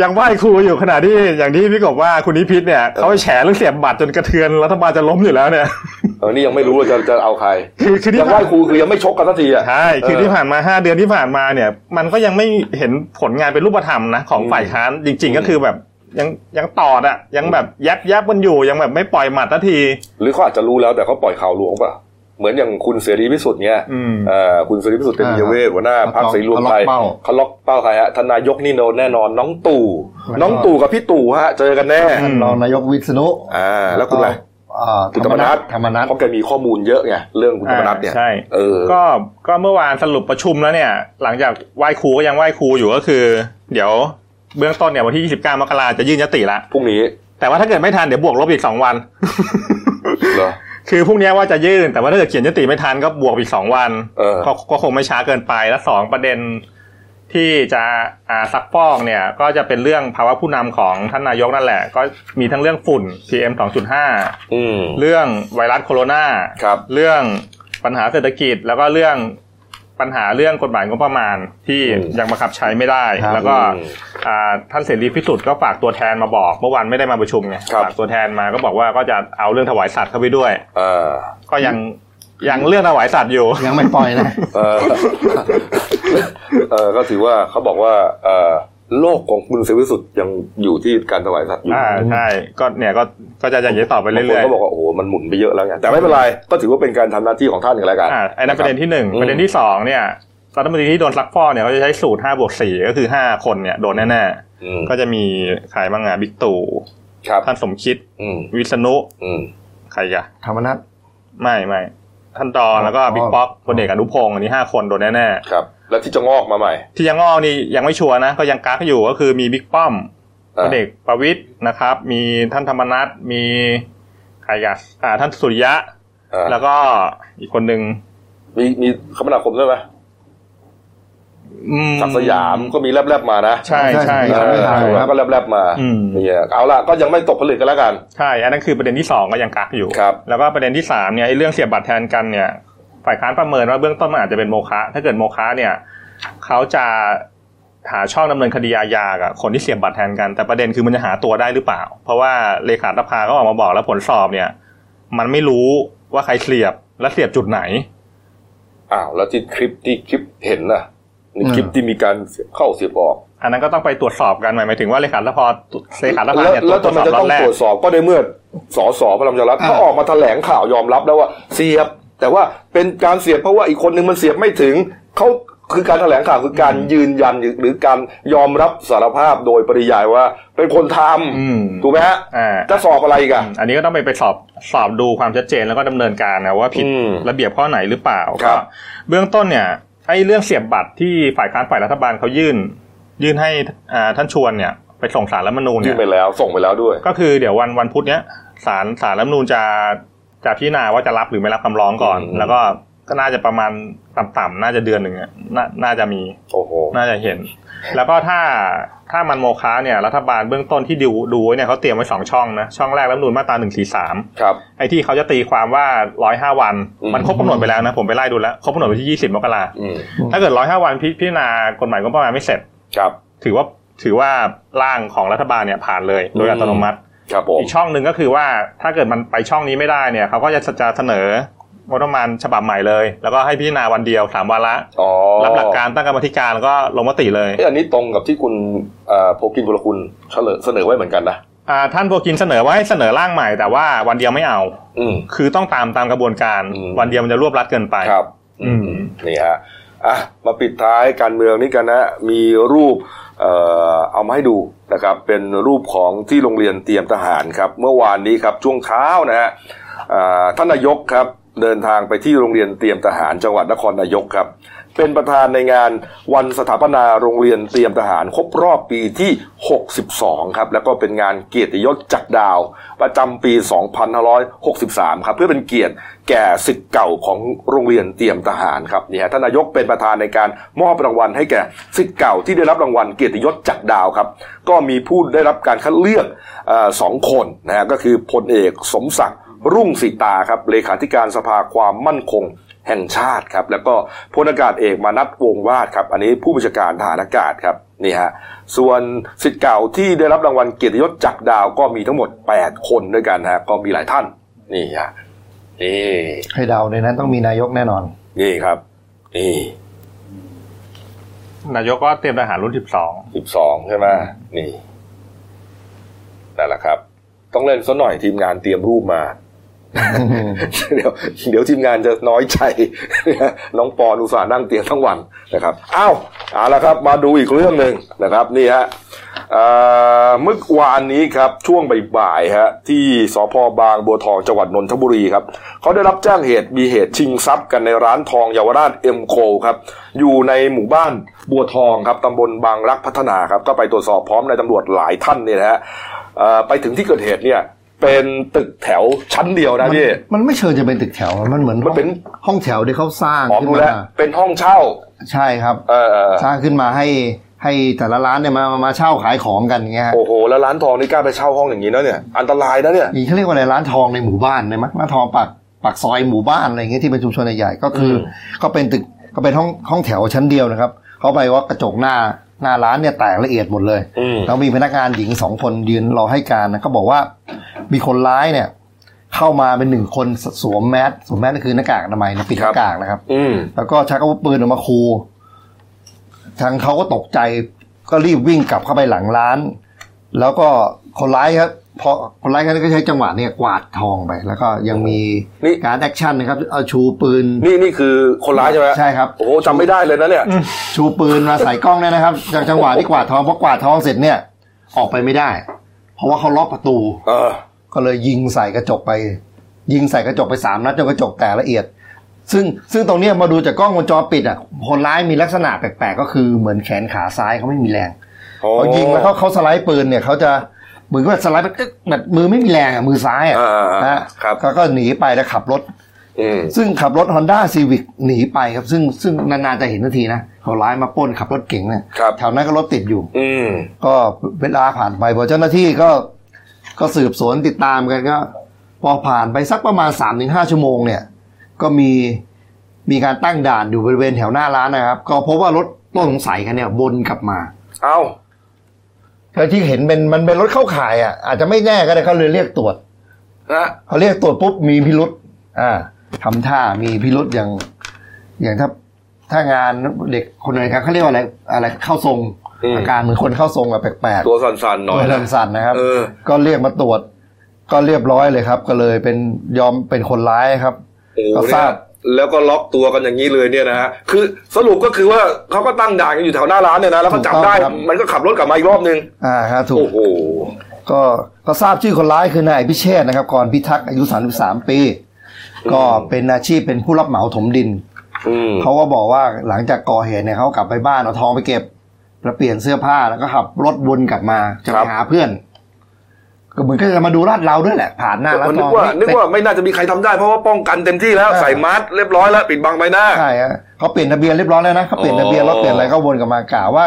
ยังไหว้ครูอยู่ขณะที่อย่างที่พี่กบว่าคุณนิพิษเนี่ยเขาไปแฉเรื่องเสียบบัตรจนกระเทือนรัฐบาลจะล้มอยู่แล้วเนี่ยเออนี่ยังไม่รู้ว่าจะจะเอาใคร คือคือที่ยังไหว้ครูคือยังไม่ชกกันสักทีอะใช่คือเออที่ผ่านมาห้าเดือนที่ผ่านมาเนี่ย มันก็ยังไม่เห็นผลงานเป็นรูปธรรมนะของอืมฝ่ายค้านจริงอืมๆก็คือแบบยังยังตอดอะยังแบบยับยับมันอยู่ยังแบบไม่ปล่อยหมัดสักที หรือเขาอาจจะรู้แล้วแต่เขาปล่อยข่าวลวงเปล่ะ เหมือนอย่างคุณเสรีพิสุทธิ์เนี่ยอืมเอ่อคุณเสรีพิสุทธิ์เต็มเยเวทหัวหน้าพรรคเสรีรวมไทยเขาล็อกเป้าเขาล็อกเป้าใครฮะทานนายกนี่โนแน่นอนน้องตู่แล้วก็น้องตู่กับพี่ตู่ฮะเจอกันแน่อืมรองนายกวิษณุอ่าแล้วคุณอะไรอ่าคุณธรรมนัฐธรรมนัฐเพราะแกมีข้อมูลเยอะไงเรื่องคุณธรรมนัฐเนี่ยอ่าใช่เออก็ก็เมื่อวานสรุปประชุมแล้วเนี่ย หลังจากไหว้ครูก็ยังไหว้ครูอยู่ก็คือ เดี๋ยวเบื้องต้นเนี่ยวันที่ 29 มกราจะยื่นยติละพรุ่งนี้ แต่ว่าถ้าเกิดไม่ทันเดี๋ยวบวกลบอีก2วันเหรอ คือพรุ่งนี้ว่าจะยื่นแต่ว่าถ้าเกิดเขียนยติไม่ทันก็บวกอีก2วันเออก็ก็คงไม่ช้าเกินไปและสองประเด็นที่จะอ่าซักฟอกเนี่ย ก็จะเป็นเรื่องภาวะผู้นำของท่านนายกนั่นแหละ ก็มีทั้งเรื่องฝุ่น PM 2.5อืมเรื่องไวรัสโคโรนาครับเรื่องปัญหาเศรษฐกิจแล้วก็เรื่อง ปัญหาเรื่องกฎหมายงบประมาณที่อืมยังบังคับใช้ไม่ได้ครับแล้วก็อืมอ่าท่านเสรีพิสุทธิ์ก็ฝากตัวแทนมาบอก เมื่อวานไม่ได้มาประชุมไงครับฝากตัวแทนมาก็บอกว่าก็จะเอาเรื่องถวายสัตว์เข้าไปด้วยเออก็ยังยังเรื่องถวายสัตว์อยู่ ยังไม่ปล่อยนะเออเออก็ถือว่าเขาบอกว่าเออ โลกของคุณเสรีพิสุทธิ์ยังอยู่ที่การถวายสัตว์อยู่อ่าใช่ก็เนี่ยก็ก็จะอย่างนี้ต่อไปบางคเรื่นอยก็บอกว่าโอ้โหมันหมุนไปเยอะแล้วไงแต่ไม่เป็นไรก็ถือว่าเป็นการทำหน้าที่ของท่านอย่างไรกันๆอ่าไอ้นั่นประเด็นที่หนึ่งอืมประเด็นที่สองเนี่ยรัฐมนตรีที่โดนซักฟอกเนี่ยเขาจะใช้สูตรห้าบวกสี่ก็คือห้าคนเนี่ยโดนแน่อืมๆก็จะมีใครบ้างอะบิ๊กตู่ครับท่านสมคิดอืมวิษณุอืมใครอีกอะธรรมนัฐไม่ไม่ท่านดอนแล้วก็บิ๊กป๊อกพลเอกอนุพงศ์อันนี้ห้าคนโดนแน่ครับ แล้วที่จะงอกมาใหม่ๆที่ยังงอกนี่ยังไม่ชัวร์นะ ก็ยังกักอยู่ก็คือมีบิ๊กป้อมพอ่าลเอกประวิตยนะครับ มีท่านธรรมนัฐมีใครกันอ่า ท่านสุริยะอ่าแล้วก็อีกคนหนึ่งมีมีคมนาคมด้วยไหมอืมศักดิ์สยามก็มีแลบๆมานะ ใช่ใช่ใช่ใช่ไม่ทันเออครับก็แลบๆมาอืมเนี่ยเอาล่ะก็ยังไม่ตกผลึกกันแล้วกัน ใช่ อันนั้นคือประเด็นที่สองก็ยังกักอยู่ครับแล้วก็ประเด็นที่สามเนี่ยไอ้เรื่องเสียบบัตรแทนกันเนี่ย ฝ่ายค้านประเมินว่าเบื้องต้นมันอาจจะเป็นโมฆะถ้าเกิดโมฆะเนี่ยเขาจะหาช่องดำเนินคดีอาญากับคนที่เสียบบัตรแทนกัน แต่ประเด็นคือมันจะหาตัวได้หรือเปล่า เพราะว่าเลขาธิการก็ออกมาบอกแล้วผลสอบเนี่ย มันไม่รู้ว่าใครเสียบและเสียบจุดไหนอ้าวแล้วที่คลิปที่คลิปเห็นนะนี่คลิปที่มีการเสียบเข้าเสียบออก อันนั้นก็ต้องไปตรวจสอบกันหมายถึงว่าเลขาธิการเลขาธิการแล้วเนี่ยแล้วตรทำวจไมสอบจะรต้อองบแรกตรวจสอบก็ในเมื่อสสพลังประชารัฐอ่าเขาออกมาแถลงข่าวยอมรับแล้วว่าเสียบ แต่ว่าเป็นการเสียบเพราะว่าอีกคนนึงมันเสียบไม่ถึงเขาคือการแถลงข่าวคือการยืนยันหรือการยอมรับสารภาพโดยปริยายว่าเป็นคนทอืมำถูกไหมฮะอ่าจะสอบอะไรอีกอะอันนี้ก็ต้องไปไปสอบสอบดูความชัดเจนแล้วก็ดำเนินการนะว่าผิดอืมระเบียบข้อไหนหรือเปล่าครัก็บเบื้องต้นเนี่ยไอ้เรื่องเสียบบัตรที่ฝ่ายค้านฝ่ายรัฐบาลเขายื่น ยื่นให้อ่าท่านชวนเนี่ย ไปส่งสารรัฐธรรมนูญยื่เนี่นยไปแล้วส่งไปแล้วด้วย ก็คือเดี๋ยววันวันพุธเนี้ยสารสารรัฐธรรมนูญจะ จะพิจารณาว่าจะรับหรือไม่รับคำร้องก่อนอืมแล้วก็ก็น่าจะประมาณต่ำๆน่าจะเดือนหนึ่งอะน่าน่าจะมีโอ้โหน่าจะเห็น แล้วก็ถ้าถ้ามันโมค้าเนี่ยรัฐบาลเบื้องต้นที่ดูดูไว้เนี่ยเขาเตรียมไว้สองช่องนะช่องแรกรัฐธรรมนูญมาตราหนึ่งสี่สามครับไอ้ที่เขาจะตีความว่าร้อยห้าวันอืมมันครบกำหนดไปแล้วนะผมไปไล่ดูแล้วครบกำหนดไปที่ยี่สิบมกราอืมถ้าเกิดร้อยห้าวันพิพิจารณากฎหมายงบประมาณไม่เสร็จครับ ถือว่าถือว่าร่างของรัฐบาลเนี่ยผ่านเลย โดยอัตโนมัติ ครับผมอีกช่องหนึ่งก็คือว่าถ้าเกิดมันไปช่องนี้ไม่ได้เนี่ยเขาก็จะจะเสนองบประมาณฉบับใหม่เลย แล้วก็ให้พิจารณาวันเดียวสามวาระอ๋อรับหลักการตั้งกรรมธิการแล้วก็ลงมติเลยเอ้ยอันนี้ตรงกับที่คุณเอ่อโพกินบุรคุณเสนอเสนอไว้เหมือนกันนะอ่าท่านโบกินเสนอว่าให้เสนอร่างใหม่ แต่ว่าวันเดียวไม่เอาอืมคือต้องตามตามกระบวนการอืมวันเดียวมันจะรวบรัดเกินไปครับ อืมนี่ฮะอะมาปิดท้ายการเมืองนี้กันนะมีรูป เอ่อเอามาให้ดูนะครับเป็นรูปของที่โรงเรียนเตรียมทหารครับ เมื่อวานนี้ครับช่วงเช้านะฮะท่านนายกครับ เดินทางไปที่โรงเรียนเตรียมทหารจังหวัดนครนายกครับ เป็นประธานในงานวันสถาปนาโรงเรียนเตรียมทหารครบรอบปีที่ 62 ครับแล้วก็เป็นงานเกียรติยศจักดาว ประจำปี 2563 ครับ เพื่อเป็นเกียรติแก่สิทธิ์เก่าของโรงเรียนเตรียมทหารครับนี่ฮะท่านนายกเป็นประธานในการมอบรางวัลให้แก่สิทธิ์เก่าที่ได้รับรางวัลเกียรติยศจักดาวครับก็มีผู้ได้รับการคัดเลือกอสองคนนะฮะก็คือพลเอกสมศักดิ์ รุ่งสิตาครับเลขาธิการสภาความมั่นคงแห่งชาติครับ แล้วก็พลอากาศเอกมานัทวงศ์วาดครับ อันนี้ผู้บัญชาการทหารอากาศครับนี่ฮะส่วนสิทธิ์เก่าที่ได้รับรางวัลเกียรติยศจักรดาวก็มีทั้งหมด 8 คนด้วยกันฮะก็มีหลายท่านนี่ฮะนี่ให้เดาในนั้นต้องมีนายกแน่นอน นี่ครับนี่นายกก็เตรียมทหารรุ่นสิบสองสิบสองใช่ไหมนี่นั่นแหละครับ ต้องเล่นซะหน่อยทีมงานเตรียมรูปมา เดี๋ยวเดี๋ยวทีมงานจะน้อยใจน้องปอนอุตส่าห์นั่งเตียงทั้งวันนะครับอ้าวเอาละครับ มาดูอีกเรื่องหนึ่งนะครับนี่ฮะเมื่อวานนี้ครับช่วงบ่ายๆฮะที่สพบางบัวทองจังหวัดนนทบุรีครับเขาได้รับแจ้งเหตุมีเหตุชิงทรัพย์กันในร้านทองเยาวราชเอ็มโคครับอยู่ในหมู่บ้านบัวทองครับตำบลบางรักพัฒนาครับก็ไปตรวจสอบพร้อมในายตำรวจหลายท่านเนี่ยนะฮะไปถึงที่เกิดเหตุเนี่ย เป็นตึกแถวชั้นเดียวนะพี่มันไม่เชิงจะเป็นตึกแถวมันเหมือนมันเป็นห้องแถวที่เขาสร้างอ๋อขึ้นดูมาแล้วเป็นห้องเช่า ใช่ครับเออเออสร้างขึ้นมาให้ให้แต่ละร้านเนี่ยมามามาเช่าขายของกันอย่างเงี้ยฮะโอ้โหแล้วร้านทองนี่กล้าไปเช่าห้องอย่างนี้นะเนี่ยอันตรายนะเนี่ยนี่เขาเรียกว่าอะไรร้านทองในหมู่บ้านเลยมั้ยร้านทองปากปากซอยหมู่บ้านอะไรอย่างเงี้ยที่เป็นชุมชนใหญ่ๆก็คืออมก็เป็นตึกก็เป็นห้องห้องแถวชั้นเดียวนะครับเขาไปว่ากระจกหน้า หน้าร้านเนี่ยแตกละเอียดหมดเลยอืมแล้วมีพนักงานหญิงสองคนยืนรอให้การนะเขาบอกว่ามีคนร้ายเนี่ย เข้ามาเป็นหนึ่งคนสวมแมสสวมแมสก็คือหน้ากากอนามัยนะปิดหน้ากากนะครับอืมแล้วก็ชักอาวุธปืนออกมาคูทางเขาก็ตกใจก็รีบวิ่งกลับเข้าไปหลังร้าน แล้วก็คนร้ายครับ พอคนร้ายก็ใช้จังหวะเนี่ยกวาดทองไป แล้วก็ยังมีนี่การแอคชั่นนะครับเอาชูปืน นี่นี่คือคนร้ายใช่ไหมใช่ครับโอ้โหจำไม่ได้เลยนะเนี่ย ชูปืนมาใส่กล้องเนี่ยนะครับจากจังหวะที่กวาดทองพอกวาดทองเสร็จเนี่ย ออกไปไม่ได้ เพราะว่าเขาล็อกประตู เออ ก็เลยยิงใส่กระจกไป ยิงใส่กระจกไปสามนัดจนกระจกแตกละเอียด ซึ่งซึ่งตรงเนี้ยมาดูจากกล้องวงจรปิดอะคนร้ายมีลักษณะแปลกๆ ก็คือเหมือนแขนขาซ้ายเขาไม่มีแรงอ๋อพอยิงแล้วเขาเขาสไลด์ปืนเนี่ยเขาจะ เหมือนกับสไลด์แบบแบบมือไม่มีแรงอะมือซ้ายอะอ่าๆๆนะฮะครับเขาก็หนีไปแล้วขับรถอืมซึ่งขับรถ Honda Civic หนีไปครับ ซึ่งซึ่งนานๆจะเห็นนาทีนะคนร้ายมาปล้นขับรถเก๋งเนี่ยครับแถวนั้นก็รถติดอยู่ อืมก็เวลาผ่านไปพอเจ้าหน้าที่ก็ก็สืบสวนติดตามกันก็ พอผ่านไปสักประมาณ3าถึงหชั่วโมงเนี่ย ก็มีมีการตั้งด่านอยู่บริเวณแถวหน้าร้านนะครับ ก็พบว่ารถต้องสงสัยกันเนี่ยวนกลับมา เอ้า แล้วที่เห็นเป็นมันเป็นรถเข้าข่ายอะอาจจะไม่แน่ก็ได้เขาเลยเรียกตรวจนะเขาเรียกตรวจปุ๊บมีพิรุษอ่าทำท่ามีพิรุษอย่าง อย่างถ้าถ้างานเด็กคนไหนครับเขาเรียกว่าอะไร อะไรเข้าทรงอืมอาการเหมือนคนเข้าทรงอะแปลกๆตัวสั่นๆหน่อยตัวนะสั่นๆนะครับเออก็เรียกมาตรวจ ก็เรียบร้อยเลยครับ ก็เลยเป็นยอมเป็นคนร้ายครับโอ้ก็เนี่ทรายบ แล้วก็ล็อกตัวกันอย่างนี้เลยเนี่ยนะฮะคือสรุปก็คือว่าเขาก็ตั้งด่านกันอยู่แถวหน้าร้านเนี่ยนะแล้วก็จับได้ มันก็ขับรถกลับมาอีกรอบนึงอ่าครับถูกโอ้โหก็ก็ทราบชื่อคนร้ายคือนายพิเชษฐ์นะครับกรพิทักษ์อายุ 33 ปี ก็เป็นอาชีพเป็นผู้รับเหมาถมดินอืมเขาก็บอกว่าหลังจากก่อเหตุเนี่ยเขากลับไปบ้านเอาทองไปเก็บแล้วเปลี่ยนเสื้อผ้าแล้วก็ขับรถวนกลับมาจะไปหาเพื่อน ก็เหมือนก็จะมาดูลาดเราด้วยแหละผ่านหน้าร้านมันทนึอกงว่านึกว่าไม่น่าจะมีใครทำได้เพราะว่าป้องกันเต็มที่แล้วใช่ใส่มาสก์เรียบร้อยแล้วปิดบังใบหน้าใช่ฮะเขาเปลี่ยนทะเบียนเรียบร้อยแล้วนะเขาเปลี่ยนทะเบียนรถอ๋อเปลี่ยนอะไรก็วนกลับมากล่าวว่า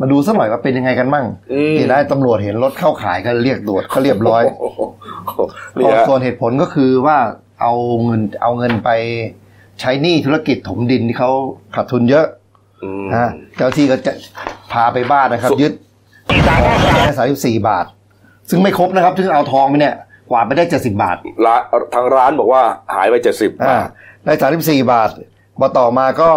มาดูสักหน่อยว่าเป็นยังไงกันมั่งอืมที่ได้ตำรวจเห็นรถเข้าขายก็เรียกตรวจเขาเรียบร้อยโโหนี่ฮะส่วนเหตุผลก็คือว่าเอาเงินเอาเงินไปใช้หนี้ธุรกิจถมดินที่เขาขาดทุนเยอะอืมนะเจ้าที่ก็จะพาไปบ้านนะครับสุดยึดได้สามสิบสี่บาท ซึ่งไม่ครบนะครับซึ่งเอาทองไปเนี่ยกวาดไปได้เจ็ดสิบาทร้านทางร้านบอกว่าหายไปเจ็ดสิบอ่าได้สามสิบสี่บาทพอต่อมาก็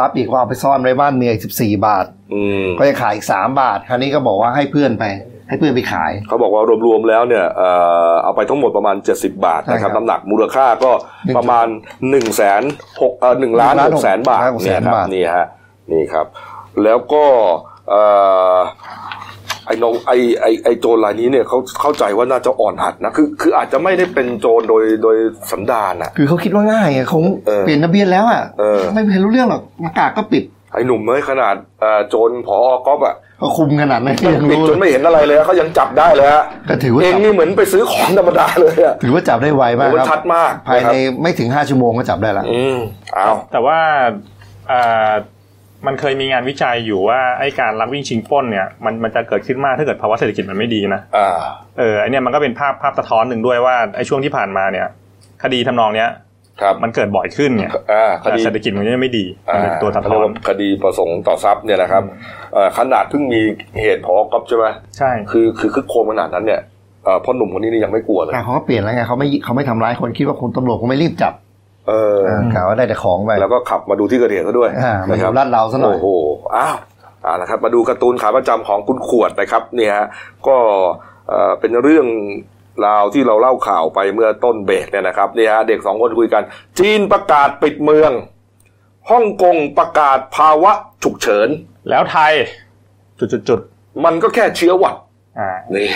รับอีกว่าเอาไปซ่อนไว้บ้านเมียอีกสิบสี่บาท อืมก็จะขายอีกสามบาท คราวนี้ก็บอกว่าให้เพื่อนไป ให้เพื่อนไปขาย เขาบอกว่ารวมๆแล้วเนี่ยเอ่อเอาไปทั้งหมดประมาณ 70 บาทนะคใช่ครัรับบน้ำหนักมูลค่าก็ประมาณ1นึ่งแสนหกเอ่อหนึ่งล้านหนึ่งล้านหกแสนบาทหกแสเนี่ยนครับบาท นี่ฮะนี่ครับ แล้วก็เอ่อ ไอ้น้องไอ้ไอ้ไอ้โจรรายนี้เนี่ยเขาเข้าใจว่าน่าจะอ่อนหัดนะคือคืออาจจะไม่ได้เป็นโจรโดยโดยสันดานอะ คือเขาคิดว่าง่ายอะคงเออ เปลี่ยนทะเบียนแล้วอะเออ ไม่เห็นรู้เรื่องหรอกหน้ากากก็ปิดไอ้หนุ่มเอ้ยขนาดเอ่อโจรผอก๊อฟอะก็คุมขนาดนั้นก็ยังปิดรู้จนไม่เห็นอะไรเลยเขายังจับได้เลยฮะก็ถือว่าเองจับนี่เหมือนไปซื้อของธรรมดาเลยอะถือว่าจับได้ไวมากโอ้มันคชัรัดบมากภายนะครับในไม่ถึงห้าชั่วโมงก็จับได้แล้วอืมอ้าวแต่ว่าอ่า มันเคยมีงานวิจัยอยู่ว่าไอ้การลักวิ่งชิงปล้นเนี่ยมันมันจะเกิดขึ้นมากถ้าเกิดภาวะเศรษฐกิจมันไม่ดีนะอ่าเออไอเนี่ยมันก็เป็นภาพภาพสะท้อนหนึ่งด้วยว่าไอ้ช่วงที่ผ่านมาเนี่ย คดีทำนองเนี้ยครับมันเกิดบ่อยขึ้นเนี่ยอ่าคแต่ดีเศรษฐกิจมันยังไม่ดีมันเป็นตัวสะเขาท้เรียอกนว่าคดีประสงค์ต่อทรัพย์เนี่ยนะครับเอ่อขนาดเพิ่งมีเหตุพอก๊อฟใช่ไหมใช่คือคือคึกโครมขนาดนั้นเนี่ยเอ่อพ่อหนุ่มคนนี้นี่ยังไม่กลัวเลยแต่เขาก็เปลี่ยนแล้วไงเขาไม่เขาไม่ทำร้ายคนคิดว่าคนตำรวจคงไม่รีบจับ เอออ่ากล่าวว่าได้แต่ของไปแล้วก็ขับมาดูที่เกิดเหตุซะด้วยอ่ามานะคดูรับลาดเราซะหน่อยโอ้โหอ้าวอ่านะครับมาดูการ์ตูนขาประจำของคุณขวดนะครับเนี่ยฮะก็เอ่อเป็นเรื่องราวที่เราเล่าข่าวไปเมื่อต้นเบรกเนี่ยนะครับเนี่ยฮะเด็กสองคนคุยกัน จีนประกาศปิดเมืองฮ่องกงประกาศภาวะฉุกเฉิน แล้วไทย จุดจุดจุดมันก็แค่เชื้อหวัดอ่านี่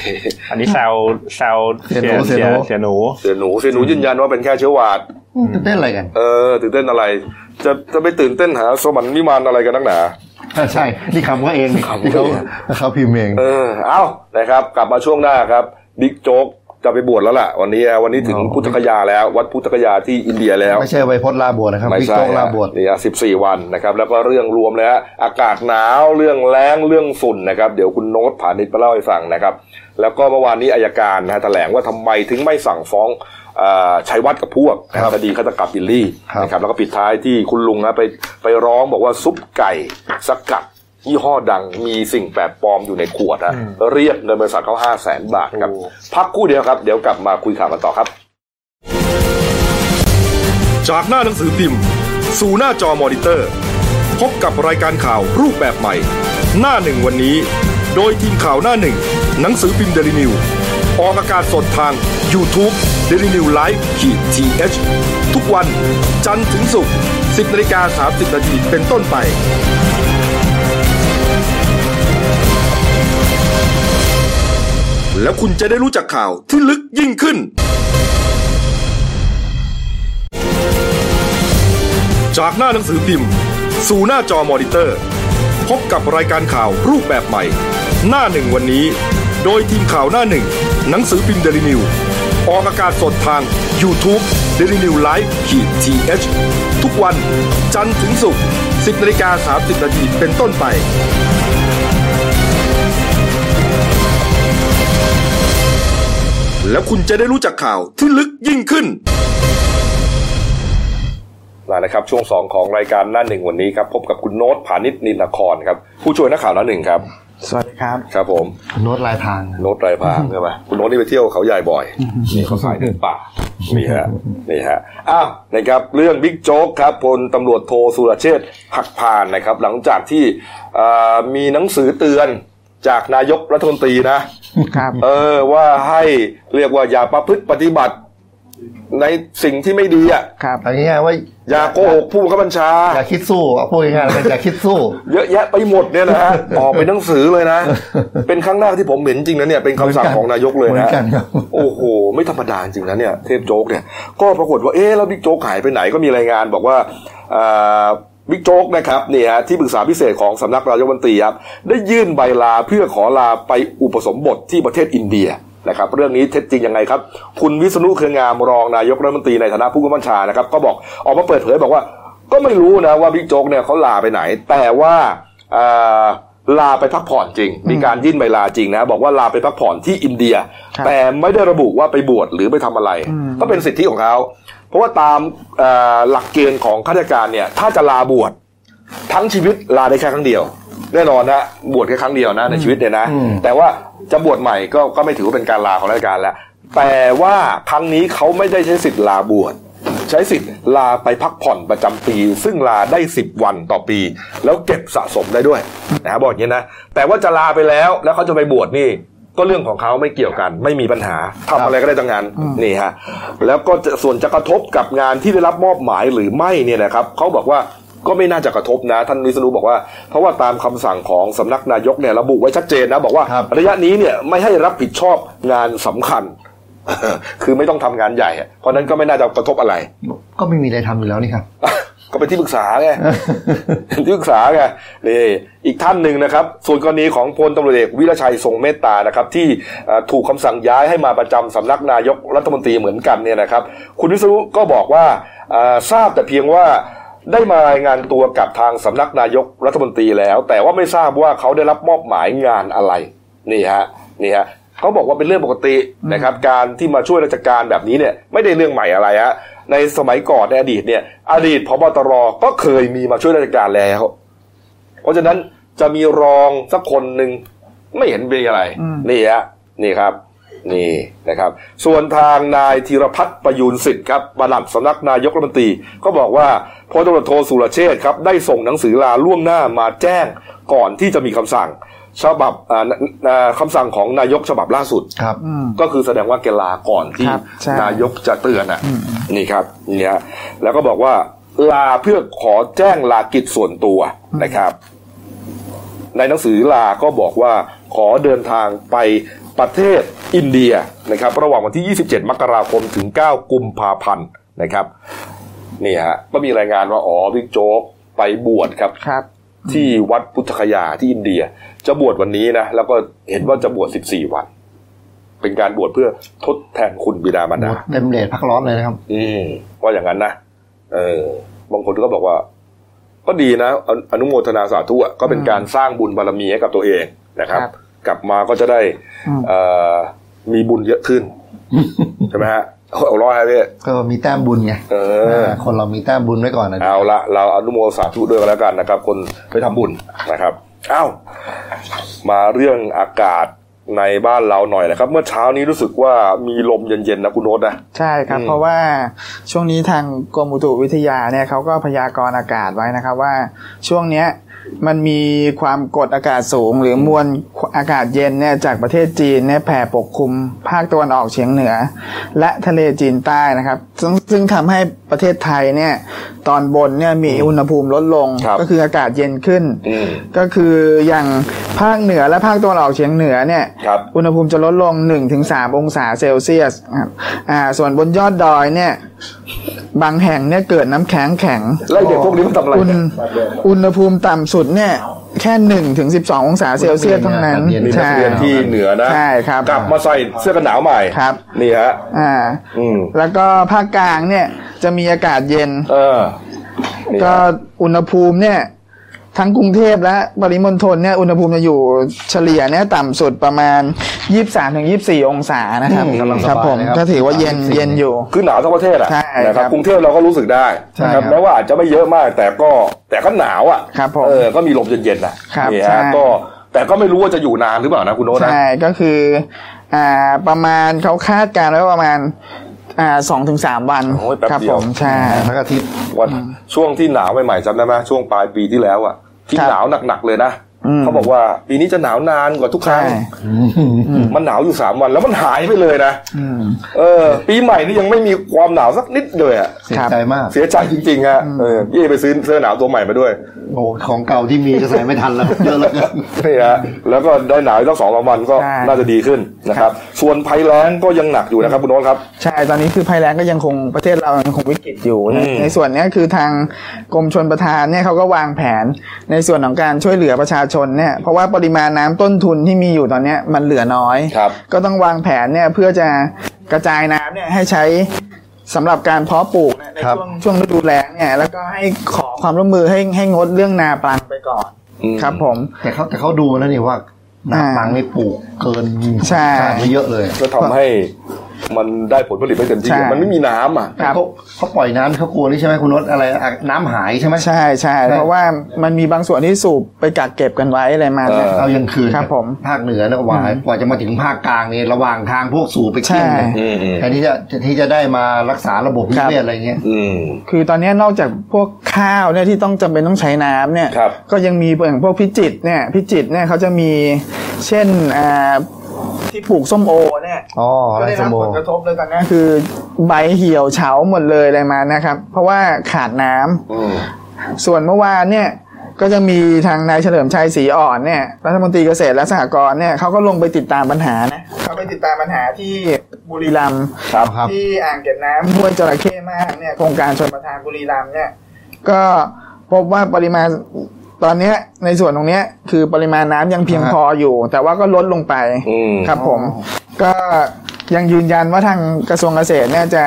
อันนี้แซวแซวเสียหนูเสียหนูเสียหนูเสียหนูเสียหนูยืนยันว่าเป็นแค่เชื้อหวัดอืม ตื่นเต้นอะไรกัน เออตื่นเต้นอะไร จะจะไปตื่นเต้นหาสวรรค์วิมานอะไรกันนักหนาใช่ นี่คำเขาเองคำที่เขาเขาเขาพิมพ์เอง เออ เอานะครับ กลับมาช่วงหน้าครับบิ๊กโจ๊กจะไปบวชแล้วล่ะ วันนี้วันนี้ถึงอ๋อพุทธคยาแล้ว วัดพุทธคยาที่อินเดียแล้ว ไม่ใช่ไวพจน์ลาบวชนะครับไม่บิ๊กใช่โจ๊กลาบวชนี่สิบสี่วันนะครับ แล้วก็เรื่องรวมแล้วอากาศหนาวเรื่องแล้งเรื่องฝุ่นนะครับ เดี๋ยวคุณโน้ตผานิชมาเล่าให้ฟังนะครับ แล้วก็เมื่อวานนี้อายการนะฮะแถลงว่าทำไมถึงไม่สั่งฟ้องเอ่อ ชัยวัฒน์กับพวกครับคดีฆาตกรรมบิลลี่ครับนะครับแล้วก็ปิดท้ายที่คุณลุงนะไปไปร้องบอกว่าซุปไก่สกัดยี่ห้อดังมีสิ่งแปลกปลอมอยู่ในขวดอะเรียกเงินบริษัทเขาห้าแสนบาทครับ พักครู่เดียวครับ เดี๋ยวกลับมาคุยข่าวกันต่อครับ จากหน้าหนังสือพิมพ์ สู่หน้าจอมอนิเตอร์ พบกับรายการข่าวรูปแบบใหม่ หน้าหนึ่งวันนี้ โดยทีมข่าวหน้าหนึ่ง หนังสือพิมพ์เดลินิวส์ ออกอากาศสดทาง YouTube d e l i n e w l i v e ขีดทีเทุกวันจันทร์ถึงศุกร์10นาฬิกา30นาทีเป็นต้นไป แล้วคุณจะได้รู้จักข่าวที่ลึกยิ่งขึ้น จากหน้าหนังสือพิมพ์ สู่หน้าจอมอนิเตอร์ พบกับรายการข่าวรูปแบบใหม่ หน้าหนึ่งวันนี้ โดยทีมข่าวหน้าหนึ่ง หนังสือพิมพ์เดลิวิวออกอากาศสดทาง YouTube d e l i n e w l i v e ขีดทีทุกวันจันทร์ถึงศุกร์10นาฬิกา30นาทีเป็นต้นไป แล้วคุณจะได้รู้จักข่าวที่ลึกยิ่งขึ้นมานะครับช่วงสองของรายการหน้าหนึ่งวันนี้ครับ พบกับคุณโน้ตผานิชนินครครับ ผู้ช่วยนักข่าวหน้าหนึ่งครับ สวัสดีครับ ครับผมโน้ตลายทางโน้ตไรพรางใช่ไหมคุณโน้ตนี่ไปเที่ยวเขาใหญ่บ่อยนี่เขาสายเดินป่านี่ฮะนี่ฮะอ้าวนะครับเรื่องบิ๊กโจ๊กครับพลตำรวจโทสุรเชษฐ์หักพานนะครับ หลังจากที่อ่ามีหนังสือเตือนจากนายกรัฐมนตรีนะครับเออว่าให้เรียกว่าอย่าประพฤติปฏิบัติ ในสิ่งที่ไม่ดีอะครับอันนี้ว่าอย่าโกหกผู้บังคับบัญชา อย่าคิดสู้เอาพูดง่ายๆแล้วกันอย่าคิดสู้ เยอะแยะไปหมดเนี่ยนะฮะออกเป็นหนังสือเลยนะ เป็นครั้งแรกที่ผมเห็นจริงนะเนี่ยเป็นคำสั่งของนายกเลยเหมือนะนกันครับโอ้โห ไม่ธรรมดาจริงนะเนี่ยเทพโจ๊กเนี่ยก็ปรากฏว่าเอ๊ะแล้วบิ๊กโจ๊กหายไปไหนก็มีรายงานบอกว่าอ่าบิ๊กโจ๊กนะครับเนี่ยฮะที่ปรึกษาพิเศษของสำนักนายกรัฐมนตรีครับได้ยื่นใบลาเพื่อขอลาไปอุปสมบทที่ประเทศอินเดีย นะครับเรื่องนี้เท็จจริงยังไงครับ คุณวิษณุเครืองามรองนายกรัฐมนตรีในฐานะผู้กำกับบัญชานะครับ ก็บอกออกมาเปิดเผยบอกว่า ก็ไม่รู้นะว่าบิ๊กโจ๊กเนี่ยเขาลาไปไหน แต่ว่าอ่าลาไปพักผ่อนจริง มีการยื่นใบลาจริงนะ บอกว่าลาไปพักผ่อนที่อินเดียครับแต่ไม่ได้ระบุว่าไปบวชหรือไปทำอะไร ก็เป็นสิทธิของเขาเพราะว่าตามเอ่อหลักเกณฑ์ของข้าราชการเนี่ย ถ้าจะลาบวชทั้งชีวิตลาได้แค่ครั้งเดียว แน่นอนนะบวชแค่ครั้งเดียวนะในชีวิตเนี่ยนะอืมแต่ว่า จะบวชใหม่ก็ก็ไม่ถือว่าเป็นการลาของราชการแล้ว แต่ว่าครั้งนี้เขาไม่ได้ใช้สิทธิ์ลาบวชใช้สิทธิ์ลาไปพักผ่อนประจำปี ซึ่งลาได้ 10 วันต่อปี แล้วเก็บสะสมได้ด้วยนะบอกอย่างนี้นะแต่ว่าจะลาไปแล้วแล้วเขาจะไปบวชนี่ ก็เรื่องของเขาไม่เกี่ยวกัน ไม่มีปัญหาทำอะไรก็ได้ทั้งนั้นนี่ฮะแล้วก็จะส่วนจะกระทบกับงานที่ได้รับมอบหมายหรือไม่เนี่ยนะครับเขาบอกว่า ก็ไม่น่าจะกระทบนะ ท่านวิษณุบอกว่า เพราะว่าตามคำสั่งของสำนักนายกเนี่ยระบุไว้ชัดเจนนะ บอกว่าครับระยะนี้เนี่ยไม่ให้รับผิดชอบงานสำคัญ คือไม่ต้องทำงานใหญ่อะเพราะฉะนั้นก็ไม่น่าจะกระทบอะไร ก็ไม่มีอะไรทำอยู่แล้วนี่ครับก็เป็นที่ปรึกษาไงเป็นที่ปรึกษาไงนี่อีกท่านหนึ่งนะครับ ส่วนกรณีของพลตำรวจเอกวิรชัยทรงเมตตานะครับ ที่เอ่อถูกคำสั่งย้ายให้มาประจำสำนักนายกรัฐมนตรีเหมือนกันเนี่ยนะครับ คุณวิศนุก็บอกว่าเอ่อทราบแต่เพียงว่า ได้มารายงานตัวกับทางสำนักนายกรัฐมนตรีแล้ว แต่ว่าไม่ทราบว่าเขาได้รับมอบหมายงานอะไรนี่ฮะนี่ฮะเขาบอกว่าเป็นเรื่องปกตินะครับการที่มาช่วยราชการแบบนี้เนี่ยไม่ได้เรื่องใหม่อะไรฮะในสมัยก่อนในอดีตเนี่ยอดีตพบตรก็เคยมีมาช่วยราชการแล้ว เพราะฉะนั้นจะมีรองสักคนหนึ่งไม่เห็นเป็นอะไรอืมนี่ฮะนี่ครับ นี่นะครับ ส่วนทางนายธีรพัฒน์ประยูนสิทธิ์ครับปลัดสำนักนายกรัฐมนตรี ก็บอกว่าพลตำรวจโทสุรเชษฐ์ครับได้ส่งหนังสือลาล่วงหน้ามาแจ้งก่อนที่จะมีคำสั่งฉบับอ่าอ่าคำสั่งของนายกฉบับล่าสุดครับอืมก็คือแสดงว่าแกลาก่อนที่ครับใช่นายกจะเตือนอะนี่ครับเนี่ยแล้วก็บอกว่าลาเพื่อขอแจ้งลากิจส่วนตัวนะครับ ในหนังสือลาก็บอกว่าขอเดินทางไป ประเทศอินเดียนะครับระหว่างวันที่ 27 มกราคมถึง 9 กุมภาพันธ์นะครับนี่ฮะก็มีรายงานว่าอ๋อบิ๊กโจ๊กไปบวชครับครับ ที่วัดพุทธคยาที่อินเดีย จะบวชวันนี้นะแล้วก็เห็นว่าจะบวช 14 วัน เป็นการบวชเพื่อทดแทนคุณบิดามารดาเต็มเลทพักร้อนเลยนะครับ อืมว่าอย่างนั้นนะเออบางคนก็บอกว่า ก็ดีนะออนุโมทนาสาธุอะก็เป็นการสร้างบุญบารมีให้กับตัวเองนะครับครับ กลับมาก็จะได้อืมเอ่อมีบุญเยอะขึ้นใช่ไหมฮะเอาเอาร้อยฮะพี่ก็มีแต้มบุญไงเออเออคนเรามีแต้มบุญไว้ก่อนนะเอาละเราอนุโมทนาสาธุด้วยกันแล้วกันนะครับ คนไปทำบุญนะครับอ้าวมาเรื่องอากาศในบ้านเราหน่อยนะครับ เมื่อเช้านี้รู้สึกว่ามีลมเย็นๆนะคุณโน้ตนะใช่ครับอืมเพราะว่าช่วงนี้ทางกรมอุตุวิทยาเนี่ยเขาก็พยากรณ์อากาศไว้นะครับว่าช่วงเนี้ย มันมีความกดอากาศสูง หรือมวลอากาศเย็นเนี่ยจากประเทศจีนเนี่ยแผ่ปกคลุมภาคตะวันออกเฉียงเหนือ และทะเลจีนใต้นะครับ ซึ่งซึ่งทำให้ประเทศไทยเนี่ยตอนบนเนี่ยมีอุณหภูมิลดลงครับก็คืออากาศเย็นขึ้นอืมก็คืออย่างภาคเหนือและภาคตะวันออกเฉียงเหนือเนี่ยครับอุณหภูมิจะลดลง 1-3 องศาเซลเซียสครับอ่าส่วนบนยอดดอยเนี่ย บางแห่งเนี่ยเกิดน้ำแข็งแข็งแล้วไอ้เด็กพวกนี้มันทำอะไรอุณเนี่ยอุณหภูมิต่ำสุดเนี่ยแค่หนึ่งถึงสิบสององศาเซลเซียสเท่านั้นเย็นนี่นักใช่เรียนที่เหนือนะใช่ครับ กลับมาใส่เสื้อกันหนาวใหม่ครับนี่ฮะอ่าอืมแล้วก็ภาคกลางเนี่ยจะมีอากาศเย็น เออนี่ก็ฮะอุณหภูมิเนี่ยทั้งกรุงเทพและปริมณฑลเนี่ยอุณหภูมิจะอยู่เฉลี่ยเนี่ยต่ำสุดประมาณ 23ถึง24องศานะครับอืมกำลังสครับบายผมนะครับก็ถือว่าเย็น34เย็นอยู่คือหนาวทั้งประเทศอะใช่นะคครัรับบกรุงเทพเราก็รู้สึกได้ใช่นะครับครับแม้ว่าอาจจะไม่เยอะมากแต่ก็แต่ก็หนาวอะครับผมเออก็มีลมเย็นๆนะครับนี่ใช่ฮะก็แต่ก็ไม่รู้ว่าจะอยู่นานหรือเปล่านะคุณโน้ตนะใช่ก็คืออ่าประมาณเขาคาดการณ์ไว้ว่าประมาณอ่าสองถึงสามวันโอ้ยแป๊บครับเดียวผมใช่ทั้งอาทิตย์วันช่วงที่หนาวใหม่ๆจำได้ไหมช่วงปลายปีที่แล้วอะที่ครับหนาวหนักๆเลยนะอืม เขาบอกว่าปีนี้จะหนาวนานกว่าทุกครั้งใช่มันหนาวอยู่สามวันแล้วมันหายไปเลยนะอืมเออ ปีใหม่นี่ยังไม่มีความหนาวสักนิดเลยอะเสียใจมาก เสียใจจริงๆฮะเออพี่เอไปซื้อเสื้อหนาวตัวใหม่มาด้วย โอ้ของเก่าที่มีก็ใส่ไม่ทันแล้วเยอะเหลยนี่ฮะแล้วก็ได้หนาวอีกตั้งสองสามวันก็ใช่น่าจะดีขึ้นนะครับ ส่วนภัยแล้งก็ยังหนักอยู่นะครับคุณโน้ตครับใช่ตอนนี้คือภัยแล้งก็ยังคงประเทศเรายังคงวิกฤตอยู่อืมในส่วนเนี้ยคือทางกรมชนประทานเนี่ยเขาก็วางแผนในส่วนของการช่วยเหลือประชาชนเนี่ยเพราะว่าปริมาณน้ำต้นทุนที่มีอยู่ตอนเนี้ยมันเหลือน้อยครับก็ต้องวางแผนเนี่ยเพื่อจะกระจายน้ำเนี่ยให้ใช้สำหรับการเพาะปลูกในครับช่วงช่วงฤดูแล้งเนี่ยแล้วก็ให้ขอความร่วมมือให้ให้งดเรื่องนาปลังไปก่อนอืมครับผมแต่เขาแต่เขาดูแล้วนี่ว่าหนาอ่าปังนี่ปลูกเกินใช่คาดไว้เยอะเลย ก็ทำให้ มันได้ผลผลิตไม่เต็มที่ ใช่ มันไม่มีน้ำอะ ครับ เขาเขาปล่อยน้ำเขากลัวนี่ใช่ไหมคุณนศอะไรอะน้ำหายใช่ไหม ใช่ใช่ใช่เพราะว่ามันมีบางส่วนที่สูบไปกักเก็บกันไว้อะไรมาเนี่ย เออเอายังคืนครับผมภาคเหนือนะกว่ากว่าจะมาถึงภาคกลางนี่ระหว่างทางพวกสูบไปเที่ยงเลยใช่อืมอืมแทนที่จะที่จะได้มารักษาระบบนิครับเวศอะไรเงี้ย อืม คือตอนนี้นอกจากพวกข้าวเนี่ยที่ต้องจำเป็นต้องใช้น้ำเนี่ย ครับก็ยังมีอย่างพวกพิจิตรเนี่ยพิจิตรเนี่ยเขาจะมีเช่นอ่า ที่ปลูกส้มโอเนี่ยอ๋อก็ไรได้สรับโมผลกระทบเลยตอนนี้คือใบเหี่ยวเฉาหมดเลยอะไรมานะครับ เพราะว่าขาดน้ำอืมส่วนเมื่อวานเนี่ยก็จะมีทางนายเฉลิมชัยศรีอ่อนเนี่ยรัฐมนตรีเกษตรและสหกรณ์เนี่ยเขาก็ลงไปติดตามปัญหานะเขาไปติดตามปัญหาที่บุรีรัมย์ครับครับที่อ่างเก็บน้ำห้วยจระเข้มากเนี่ยโครงการชนประทานบุรีรัมย์เนี่ยก็พบว่าปริมาณ ตอนเนี้ยในส่วนตรงเนี้ยคือปริมาณน้ำยังเพียงพออยู่ แต่ว่าก็ลดลงไปอืม ครับผม ก็ ยังยืนยันว่าทางกระทรวงเกษตรเนี่ยจะ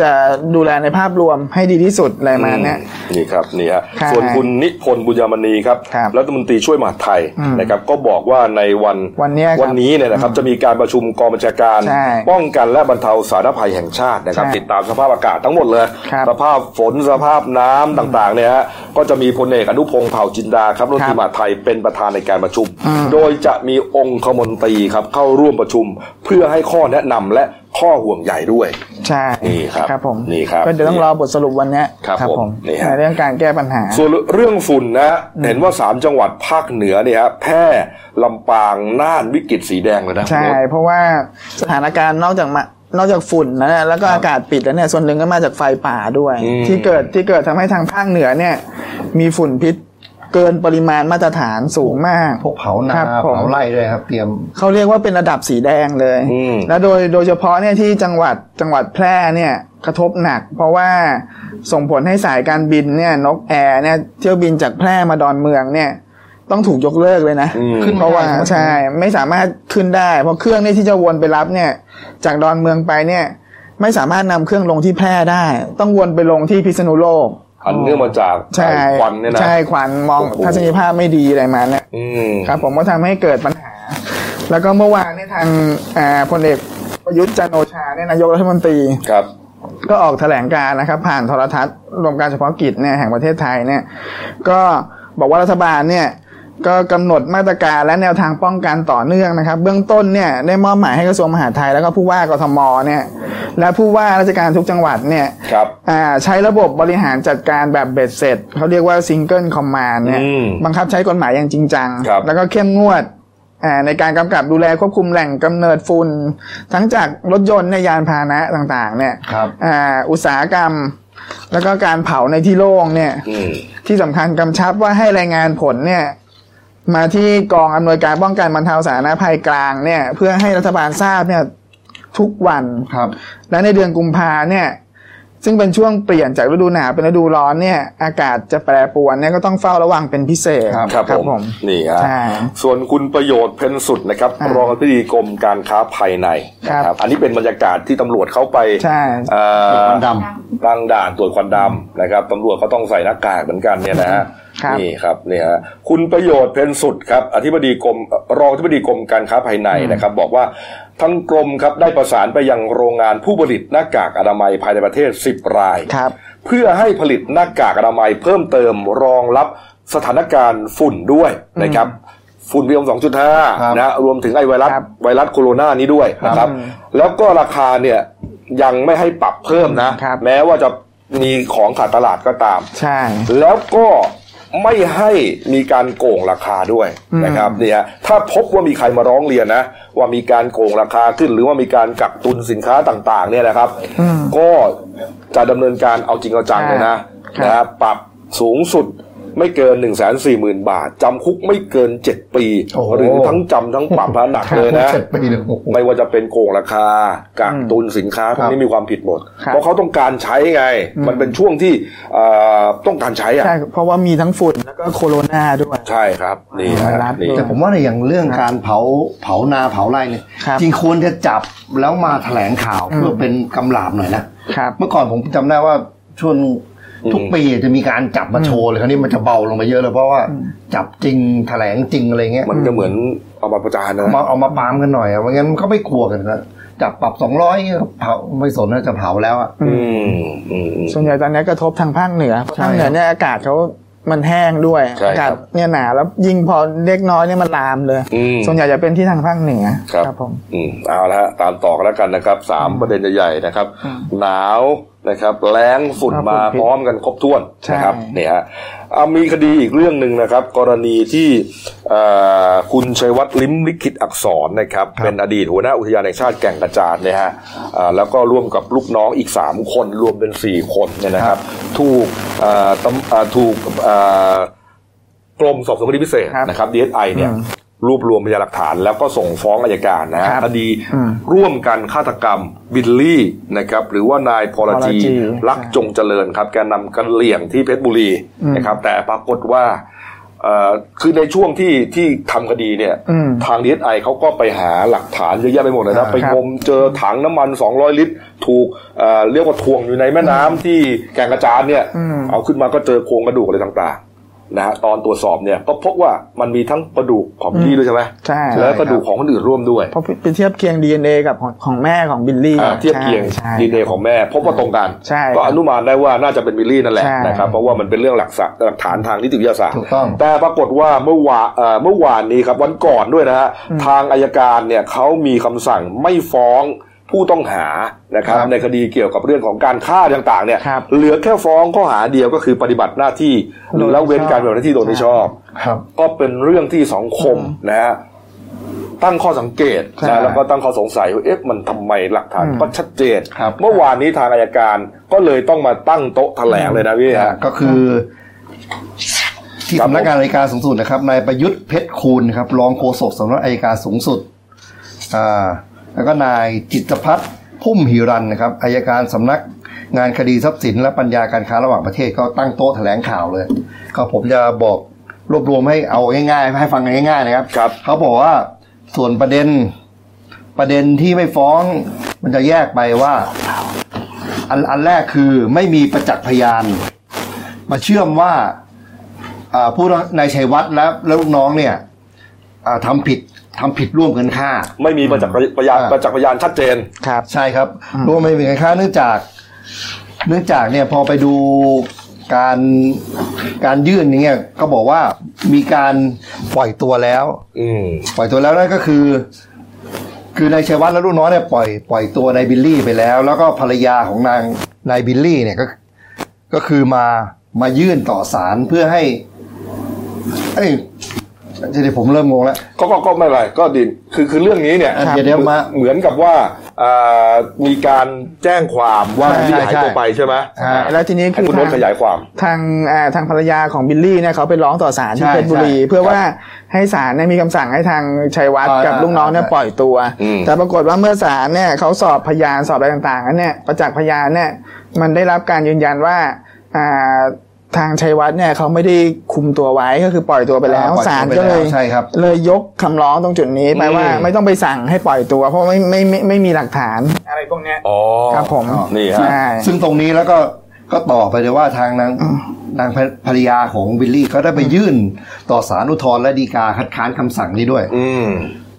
จะดูแลในภาพรวมให้ดีที่สุดอะไรมาเนี่ย นี่ครับนี่ฮะครับส่วนคุณนิพนธ์บุญยามณีครับครับรัฐมนตรีช่วยมหาดไทยอืมนะครับก็บอกว่าในวันวันเนี้ยครับวันนี้เนี่ยนะครับจะมีการประชุมกองบัญชาการ ใช่ป้องกันและบรรเทาสาธารณภัยแห่งชาตินะครับ ใช่ติดตามสภาพอากาศทั้งหมดเลย ครับสภาพฝนสภาพน้ำต่างๆเนี่ยฮะก็จะมีพลเอกอนุพงศ์เผ่าจินดาครับรัฐมนตรีมหาดไทยเป็นประธานในการประชุม อืม โดยจะมีองคมนตรีครับเข้าร่วมประชุมเพื่อให้ข้อแนะนำและข้อห่วงใยด้วย ใช่นี่ครับครับผมนี่ครับก็เดี๋ยวต้องรอบทสรุปวันเนี้ยครับผมนี่ฮะในเรื่องการแก้ปัญหา ส่วนเรื่องฝุ่นนะเห็นว่าสามจังหวัดภาคเหนือเนี่ยฮะแพร่ลำปางน่านวิกฤตสีแดงเลยนะใช่เพราะว่าสถานการณ์นอกจากมานอกจากฝุ่นนะเนี่ยแล้วก็อากาศปิดแล้วเนี่ยส่วนหนึ่งก็มาจากไฟป่าด้วยอืมที่เกิดที่เกิดทำให้ทางภาคเหนือเนี่ย มีฝุ่นพิษ เกินปริมาณมาตรฐานสูงมาก พวกเผานาครับผม เผาไร่ด้วยครับ เตรียม เขาเรียกว่าเป็นระดับสีแดงเลย อืม และโดยโดยเฉพาะเนี่ยที่จังหวัดจังหวัดแพร่เนี่ยกระทบหนัก เพราะว่าส่งผลให้สายการบินเนี่ยนกแอร์เนี่ยเที่ยวบินจากแพร่มาดอนเมืองเนี่ยต้องถูกยกเลิกเลยนะ อืม ขึ้นไม่เพราะว่าได้ใช่ไหมใช่ไม่สามารถขึ้นได้ เพราะเครื่องนี่ที่จะวนไปรับเนี่ยจากดอนเมืองไปเนี่ยไม่สามารถนำเครื่องลงที่แพร่ได้ ต้องวนไปลงที่พิษณุโลก อันเนื่องมาจากใช่ควันเนี่ยนะใช่ควันมองโอ้โหทัศนียภาพไม่ดีอะไรมาเนี่ยอืมครับผมก็ทำให้เกิดปัญหา แล้วก็เมื่อวานเนี่ยทางอ่าพลเอกประยุทธ์จันทร์โอชาเนี่ยนายกรัฐมนตรีครับ ก็ออกแถลงการนะครับ ผ่านโทรทัศน์รวมการเฉพาะกิจเนี่ยแห่งประเทศไทยเนี่ย ก็บอกว่ารัฐบาลเนี่ย ก็กำหนดมาตรการและแนวทางป้องกันต่อเนื่องนะครับ เบื้องต้นเนี่ยได้มอบหมายให้กระทรวงมหาดไทยแล้วก็ผู้ว่ากทมเนี่ยและผู้ว่าราชการทุกจังหวัดเนี่ยครับอ่าใช้ระบบบริหารจัดการแบบเบ็ดเสร็จเขาเรียกว่า single command เนี่ยอืมบังคับใช้กฎหมายอย่างจริงจังครับแล้วก็เข้มงวดอ่าในการกำกับดูแลควบคุมแหล่งกำเนิดฝุ่นทั้งจากรถยนต์ในยยานพาหนะต่างๆ เนี่ยครับอ่าอุตสาหกรรมแล้วก็การเผาในที่โล่งเนี่ยอืมที่สำคัญกำชับว่าให้รายงานผลเนี่ย มาที่กองอำนวยการป้องกันบรรเทาสาธารณภัยกลางเนี่ย เพื่อให้รัฐบาลทราบเนี่ยทุกวันครับ และในเดือนกุมภาเนี่ย ซึ่งเป็นช่วงเปลี่ยนจากฤดูหนาวเป็นฤดูร้อนเนี่ย อากาศจะแปรปรวนเนี่ยก็ต้องเฝ้าระวังเป็นพิเศษครับผม นี่ฮะใช่ส่วนคุณประโยชน์เพนสุดนะครับอ่ารองอธิบดีกรมการค้าภายในนะคครัรับบอันนี้เป็นบรรยากาศที่ตำรวจเข้าไปใช่เอ่อควันดตั้งด่านตรวจควันดำนะครับตำรวจเขาต้องใส่หน้ากากเหมือนกันเนี่ยนะฮะครับ นี่ครับเนี่ยฮะคุณประโยชน์เพนสุดครับอธิบดีกรมรองอธิบดีกรมการค้าภายในนะครับ บอกว่าทั้งกรมครับได้ประสานไปยังโรงงานผู้ผลิตหน้ากากอนามัยภายในประเทศ 10 รายครับเพื่อให้ผลิตหน้ากากอนามัยเพิ่มเติมรองรับสถานการณ์ฝุ่นด้วยนะครับฝุ่น PM ครับ2.5นะรวมถึงไอไวรัสครับไวรัสโคโรนานี้ด้วยนะครับอืมแล้วก็ราคาเนี่ยยังไม่ให้ปรับเพิ่มนะครับแม้ว่าจะมีของขาดตลาดก็ตาม ใช่ แล้วก็ ไม่ให้มีการโกงราคาด้วยอืมนะครับเนี่ยถ้าพบว่ามีใครมาร้องเรียนนะ ว่ามีการโกงราคาขึ้น หรือว่ามีการกักตุนสินค้าต่างๆ เนี่ยนะครับอืมก็จะดำเนินการเอาจริงเอาจังเลยนะครับนะครับปรับสูงสุด ไม่เกิน1 4 0 0 0 0บาทจำคุกไม่เกิน 7 ปีโอ้โหหรือทั้งจำทั้งปรับทั้งหนักำเลยนะเจ็ดปีเลยโอ้โหไม่ว่าจะเป็นโกงราคากักตุนสินค้าพวกนี้มีความผิดหมดครับเพราะเขาต้องการใช้ไง มันเป็นช่วงที่เอ่อต้องการใช้อะใช่เพราะว่ามีทั้งฝุ่นแล้วก็โคโรนาด้วย ใช่ครับนี่ไวฮะรัสนี่ด้วยแต่ผมว่าในอย่างเรื่องการเผาเผานาเผาไร่เนี่ยครับจริงควรจะจับแล้วมาแถลงข่าวเพื่อเป็นกำลาบหน่อยนะครับเมื่อก่อนผมจำได้ว่าช่วง ทุกปีจะมีการจับมาโชว์เลยคราวนี้มันจะเบาลงมาเยอะเลยเพราะว่าจับจริงแถลงจริงอะไรเงี้ยมันก็เหมือนเอามาประจานนะเอามาเอามาปรามกันหน่อยอะไม่งั้นเขาไม่กลัวกันนะจับปรับสองร้อยเผาไม่สนนะจะเผาแล้วอะอืมอืมอืมส่วนใหญ่ตอนนี้กระทบทางภาคเหนือเพราะใช่ภาคเหนือเนี่ยอากาศเขามันแห้งด้วยใช่ครับอากาศเนี่ยหนาแล้วยิ่งพอเล็กน้อยเนี่ยมันลามเลยอืมส่วนใหญ่จะเป็นที่ทางภาคเหนือครับผมอืมเอาละฮะตามต่อกันแล้วกันนะครับสามประเด็นใหญ่ๆนะครับ หนาว นะครับแรงฝุ่นครับมาฝุ่นพิษพร้อมกันครบถ้วนใช่นะครับเนี่ยฮะเอามีคดีอีกเรื่องหนึ่งนะครับ กรณีที่เอ่อคุณชัยวัฒน์ลิ้มลิขิตอักษรนะครับ เป็นอดีตหัวหน้าอุทยานแห่งชาติแก่งกระจานเนี่ยฮะอ่าแล้วก็ร่วมกับลูกน้องอีก 3 คนรวมเป็น 4 คนเนี่ยนะครับ ถูกเอ่อตำอ่าถูกเอ่อกรมสอบสวนคดีพิเศษครับนะครับ DSI เนี่ยอืม รวบรวมพยานหลักฐานแล้วก็ส่งฟ้องอายการนะฮะครับคดีอืมร่วมกันฆาตกรรมบิลลี่นะครับหรือว่านายพรจีพรจีรักจงเจริญครับ แกนนำกันเหลี่ยงที่เพชรบุรีอืมนะครับ แต่ปรากฏว่าเอ่อคือในช่วงที่ที่ทำคดีเนี่ยอืมทางดีไอเขาก็ไปหาหลักฐานเยอะแยะไปหมดเลยครันะบไปงมเจอถังน้ำมัน 200 ลิตร ถูกเอ่อเรียกว่าถ่วงอยู่ในแม่น้ำที่แก่งกระจานเนี่ยอืมเอาขึ้นมาก็เจอโครงกระดูกอะไรต่างๆ นะฮะตอนตรวจสอบเนี่ยก็พบว่ามันมีทั้งกระดูกของบิลลี่ด้วยใช่ไหมใช่แล้วกระดูกของคนอื่นร่วมด้วยเพราะไปเทียบเคียง DNA กับของของแม่ของบิลลี่อ่าเทียบเคียงใช่ดีเนของแม่พบว่าตรงกันใช่ก็อนุมานได้ว่าน่าจะเป็นบิลลี่นั่นแหละใช่นะครับเพราะว่ามันเป็นเรื่องหลักษะหลักฐานทางนิติวิทยาศาสตร์ถูกต้องแต่ปรากฏว่าเมื่อวานเอ่อเมื่อวานนี้ครับวันก่อนด้วยนะฮะทางอายการเนี่ยเขามีคำสั่งไม่ฟ้อง ผู้ต้องหานะครับครับ ในคดีเกี่ยวกับเรื่องของการฆ่าต่างๆเนี่ยครับเหลือแค่ฟ้องข้อหาเดียวก็คือปฏิบัติหน้าที่หรือละเว้นการปฏิบัติหน้าที่โดยไม่ชอบครับก็เป็นเรื่องที่สังคมนะฮะตั้งข้อสังเกตใช่นะแล้วก็ตั้งข้อสงสัยว่าเอ๊ะมันทำไมหลักฐานอืมก็ชัดเจนครับเมื่อวานนี้ทางอายการก็เลยต้องมาตั้งโต๊ะแถลงเลยนะพี่ฮะก็คือที่ครับสำนักงานอัยการสูงสุดนะครับนายประยุทธ์เพชรคูณครับรองโฆษกสำนักอัยการสูงสุดอ่า แล้วก็นายจิตรพัฒน์พุ่มหิรันนะครับอัยการสำนักงานคดีทรัพย์สิน และปัญญาการค้าระหว่างประเทศก็ตั้งโต๊ะแถลงข่าวเลย ก็ผมจะบอกรวบรวมให้เอาง่ายๆ ให้ฟังกันง่ายๆนะครับครับ เขาบอกว่าส่วนประเด็นประเด็นที่ไม่ฟ้องมันจะแยกไปว่า อันอันแรกคือไม่มีประจักษ์พยาน มาเชื่อมว่าอ่าผู้นายชัยวัฒน์และและลูกน้องเนี่ยอ่าทำผิด ทำผิดร่วมกันฆ่า ไม่มีประจักษ์พยานอ่าประจักษ์พยานชัดเจนครับ ใช่ครับร่วมไม่มีการฆ่าเนื่องจาก เนื่องจากเนี่ยพอไปดูการการยื่นอย่างเงี้ยก็บอกว่ามีการปล่อยตัวแล้วอืมปล่อยตัวแล้วนั่นก็คือ คือนายชัยวัฒน์และลูกน้องเนี่ยปล่อยปล่อยตัวนายบิลลี่ไปแล้ว แล้วก็ภรรยาของนางนายบิลลี่เนี่ยก็ ก็คือมามายื่นต่อศาลเพื่อให้ เอ้ ยเดี๋ยวผมเริ่มงงแล้ว ก็ก็ก็ไม่เป็นไรก็ดีคือคือเรื่องนี้เนี่ยอะเดี๋ยวเดี๋ยวมา เหมือนกับว่าอ่ามีการแจ้งความว่าใช่บิลลี่หายตัวไปใช่ไหมอ่าแล้วทีนี้ให้คือคุณโน้ตทางขยายความ ทางอ่าทางภรรยาของบิลลี่เนี่ยเขาไปร้องต่อศาลที่ใช่เพชรบุรี ใช่เพื่อว่าให้ศาลเนี่ยมีคำสั่งให้ทางชัยวัฒน์อ่ากับลูกน้องเนี่ยใช่ ปล่อยตัว อืม แต่ปรากฏว่าเมื่อศาลเนี่ยเขาสอบพยานสอบอะไรต่างๆนั้นเนี่ยประจักษ์พยานเนี่ยมันได้รับการยืนยันว่าอ่า ทางชัยวัฒน์เนี่ยเขาไม่ได้คุมตัวไว้ก็คือปล่อยตัวไปแล้วอ่าปล่อยตัวศาลไปก็เลยแล้วใช่ครับ เลยยกคำร้องตรงจุดนี้ไปว่าอืมไม่ต้องไปสั่งให้ปล่อยตัว เพราะไม่ไม่ไม่ไม่มีหลักฐานอะไรพวกเนี้ยอ๋อครับผมนี่ฮะใช่ซึ่งตรงนี้แล้วก็ก็ต่อไปเลยว่าทางนางนางภรรยาของวิลลี่ก็ได้ไปยื่นต่อศาลอุทธรณ์และฎีกาคัดค้านคำสั่งนี้ด้วย อืม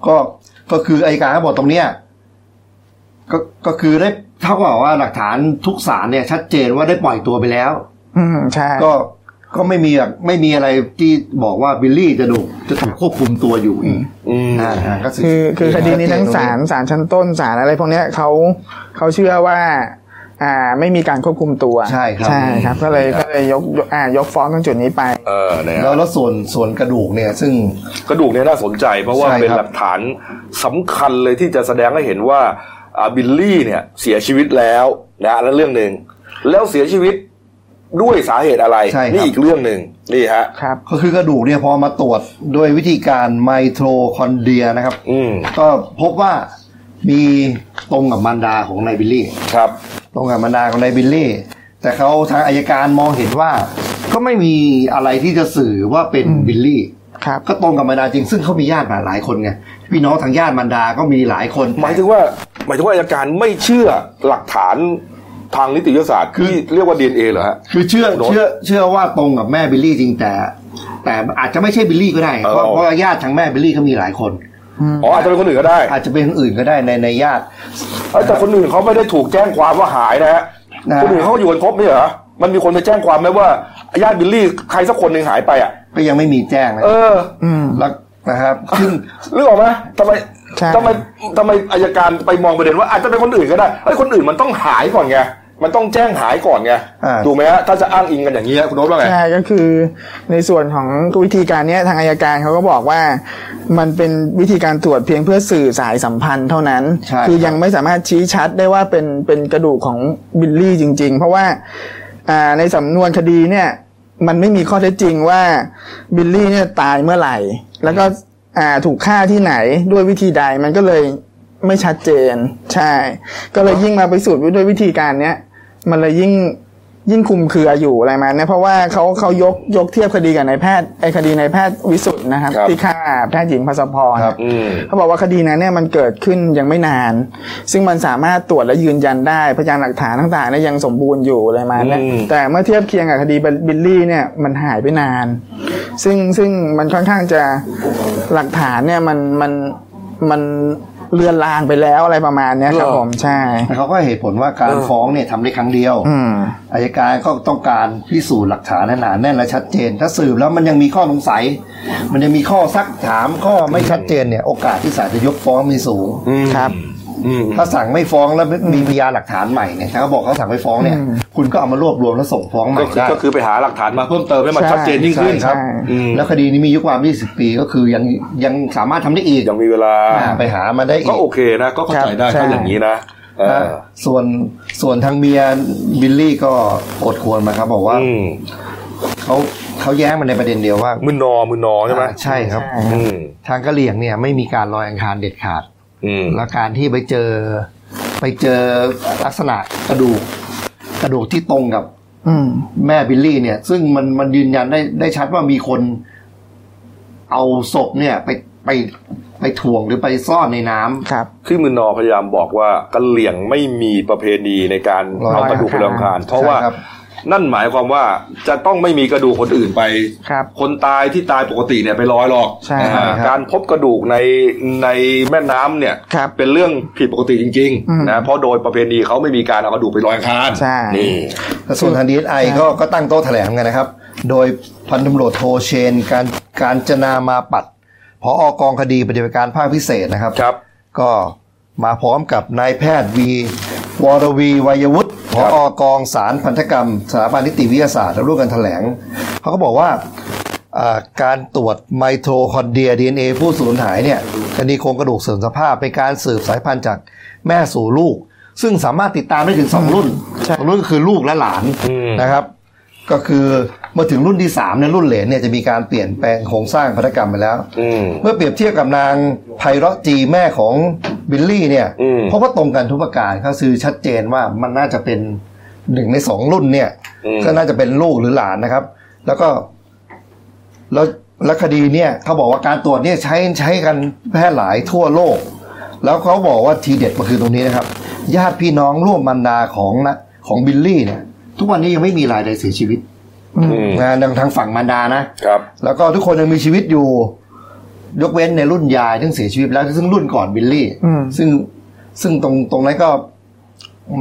ก็ก็คืออัยการเขาบอกตรงเนี้ยก็ก็คือได้เท่ากับว่าหลักฐานทุกศาลเนี่ยชัดเจนว่าได้ปล่อยตัวไปแล้ว อืมใช่ ก็ก็ไม่มีไม่มีอะไรที่บอกว่าบิลลี่จะถูกจะถูกควบคุมตัวอยู่อีกอืมอ่าอ่าก็คือคือคดีนี้ทั้งศาลศาลชั้นต้นศาลอะไรพวกเนี้ยเขาเขาเชื่อว่า อ่าไม่มีการควบคุมตัวใช่ครับใช่ครับ ก็เลยก็เลยยกยกอ่ายกฟ้องตรงจุดนี้ไปเออเนี่ยแล้วแล้วส่วนส่วนกระดูกเนี่ย ซึ่งกระดูกเนี่ยน่าสนใจ เพราะว่าใช่ครับเป็นหลักฐานสำคัญเลยที่จะแสดงให้เห็นว่าอ่าบิลลี่เนี่ยเสียชีวิตแล้วนะนั่นเรื่องหนึ่งแล้วเสียชีวิต ด้วยสาเหตุอะไรใช่ครับ นี่อีกเรื่องหนึ่งนี่ฮะ ครับ ก็คือกระดูกเนี่ยพอมาตรวจโดยวิธีการไมโทคอนเดรียนะครับ อืมก็พบว่ามีตรงกับมารดาของนายบิลลี่ ครับ ตรงกับมารดาของนายบิลลี่ แต่เขาทางอัยการมองเห็นว่า ก็ไม่มีอะไรที่จะสื่อว่าเป็นบิลลี่ ครับ ก็ตรงกับมารดาจริง ซึ่งเขามีญาติหลายคนไงพี่น้องทางญาติมารดาก็มีหลายคน หมายถึงว่าหมายถึงว่าอัยการไม่เชื่อหลักฐาน ทางนิติวิทยาศาสตร์ที่เรียกว่า DNA เหรอฮะ คือเชื่อโน้ต เชื่อเชื่อว่าตรงกับแม่บิลลี่จริงแต่ แต่อาจจะไม่ใช่บิลลี่ก็ได้เพราะเออเพราะว่าญาติทางแม่บิลลี่ก็มีหลายคน อ๋ออาจจะเป็นคนอื่นก็ได้อาจจะเป็นคนอื่นก็ได้ในในญาติ เอ้ยแต่คนอื่นเขาไม่ได้ถูกแจ้งความว่าหายนะฮะนะ คนอื่นเขาก็อยู่กันครบไม่ใช่เหรอมันมีคนไปแจ้งความไหมว่าญาติบิลลี่ใครสักคนหนึ่งหายไปอะ ก็ยังไม่มีแจ้งนะเอออืมแล้วนะครับซึ่งนึกออกไหมทำไมใช่ ทำไมทำไมอายการไปมองประเด็นว่าอาจจะเป็นคนอื่นก็ได้เฮ้ยคนอื่นมันต้องหายก่อนไง มันต้องแจ้งหายก่อนไงอ่าถูกไหมฮะถ้าจะอ้างอิงกันอย่างนี้ฮะคุณโน้ตว่าไงใช่ก็คือในส่วนของวิธีการเนี้ยทางอายการเขาก็บอกว่ามันเป็นวิธีการตรวจเพียงเพื่อสื่อสายสัมพันธ์เท่านั้นใช่คือยังไม่สามารถชี้ชัดได้ว่าเป็นเป็นกระดูกของบิลลี่จริง ๆ เพราะว่าอ่าในสำนวนคดีเนี่ย มันไม่มีข้อเท็จจริงว่าบิลลี่เนี่ยตายเมื่อไหร่ แล้วก็อ่าถูกฆ่าที่ไหนด้วยวิธีใดมันก็เลยไม่ชัดเจน ใช่ ก็เลยยิ่งมาพิสูจน์ด้วยวิธีการเนี้ย มันเลยยิ่งยิ่งคลุมเครืออยู่อะไรมาเนี่ยเพราะว่าเขาเขายกยกเทียบคดีกับนายแพทย์ไอ้คดีนายแพทย์วิสุทธิ์นะครับครับที่ฆ่าแพทย์หญิงพัสพรครับอืมเขาบอกว่าคดีนั้นเนี่ยมันเกิดขึ้นยังไม่นาน ซึ่งมันสามารถตรวจและยืนยันได้พยานหลักฐานต่างๆเนี่ยยังสมบูรณ์อยู่อะไรมาเนี่ยอืมแต่เมื่อเทียบเคียงกับคดีบิลลี่เนี่ยมันหายไปนาน ซึ่งซึ่งมันค่อนข้างจะหลักฐานเนี่ยมันมันมัน เลือนลางไปแล้วอะไรประมาณเนี้ยครับเหรอผมใช่แต่เขาก็ให้เหตุผลว่าการเออฟ้องเนี่ยทำได้ครั้งเดียวอืมอายการก็ต้องการพิสูจน์หลักฐานให้หนาแน่นและชัดเจน ถ้าสืบแล้วมันยังมีข้อสงสัย มันยังมีข้อซักถามข้อไม่ชัดเจนเนี่ยโอกาสที่ศาลจะยกฟ้องมีสูงอืมครับอืม ถ้าสั่งไม่ฟ้องแล้วมีพยานหลักฐานใหม่เนี่ยถ้าเขาบอกเขาสั่งไม่ฟ้องเนี่ยอืมคุณก็เอามารวบรวมแล้วส่งฟ้องใหม่ก็คือได้ก็คือไปหาหลักฐานมาเพิ่มเติมให้มันใช่ชัดเจนยิ่งขึ้นใช่ครับใช่อืมแล้วคดีนี้มีอายุความ 20 ปีก็คือยังยังสามารถทำได้อีกยังมีเวลาอ่าไปหามาได้อีก็กโอเคนะก็เข้าใจได้ครับถ้าอย่างนี้นะเอนะอส่วนส่วนทางเมียบิลลี่ก็อดควรมาครับ บอกว่าอืมเขาเขาแย้งมาในประเด็นเดียวว่า มือนอมือนอใช่ไหมอ่าใช่ครับใช่อืมทางกะเหลี่ยงเนี่ยไม่มีการลอยอังคารเด็ดขาดอืม และการที่ไปเจอ ไปเจอลักษณะกระดูกกระดูกที่ตรงกับอืมแม่บิลลี่เนี่ย ซึ่งมันมันยืนยันได้ได้ชัดว่ามีคนเอาศพเนี่ย ไปไปไปถ่วงหรือไปซ่อนในน้ำครับที่มือนอพยายามบอกว่ากะเหลี่ยงไม่มีประเพณีในการลอยเอากระดูกไปลอยอังคารเพราะใช่ว่าครับ นั่นหมายความว่าจะต้องไม่มีกระดูกคนอื่นไปครับ คนตายที่ตายปกติเนี่ยไปลอยหรอกใช่อ่าครับ การพบกระดูกในในแม่น้ำเนี่ยครับ เป็นเรื่องผิดปกติจริงอืม ๆนะเพราะโดยประเพณีเขาไม่มีการเอากระดูกไปลอยอังคารใช่ นี่แต่ส่วนทางดีเอสไอก็ก็ตั้งโต๊ะแถลงกันนะครับ โดยพันตำรวจโทเชน การการจนามาปัดพออกองคดีปฏิบัติการภาคพิเศษนะครับ ครับ ก็มาพร้อมกับนายแพทย์วีวรวีวัยวุฒิพครับ ออกองสารพันธกรรมสถาบันนิติวิทยาศาสตร์และร่วมกันแถลงเขาก็บอกว่าอ่าการตรวจไมโทคอนเดรีย DNA ผู้สูญหายเนี่ยคดีโครงกระดูกเสื่อมสภาพเป็นการสืบสายพันธุ์จากแม่สู่ลูก ซึ่งสามารถติดตามได้ถึงสองรุ่นใช่สองรุ่นก็คือลูกและหลานอืมนะครับ ก็คือเมื่อถึงรุ่นที่สามเนี่ยรุ่นเหลนเนี่ยจะมีการเปลี่ยนแปลงโครงสร้างพันธุกรรมไปแล้ว อืม เมื่อเปรียบเทียบกับนางไพเราะจีแม่ของบิลลี่เนี่ยอืม เพราะว่าตรงกันทุกประการก็คือชัดเจนว่ามันน่าจะเป็นหนึ่งในสองรุ่นเนี่ย อืมก็น่าจะเป็นลูกหรือหลานนะครับ แล้วก็แล้วแล้วคดีเนี่ยเขาบอกว่าการตรวจเนี่ยใช้ใช้กันแพร่หลายทั่วโลก แล้วเขาบอกว่าทีเด็ดมันคือตรงนี้นะครับ ญาติพี่น้องร่วมบรรดาของนะของบิลลี่เนี่ย ทุกวันนี้ยังไม่มีรายใดเสียชีวิตอืมนะทางทางฝั่งมารดานะครับ แล้วก็ทุกคนยังมีชีวิตอยู่ ยกเว้นในรุ่นยายซึ่งเสียชีวิตไปแล้วซึ่งรุ่นก่อนบิลลี่อืมซึ่งซึ่งตรงตรงนั้นก็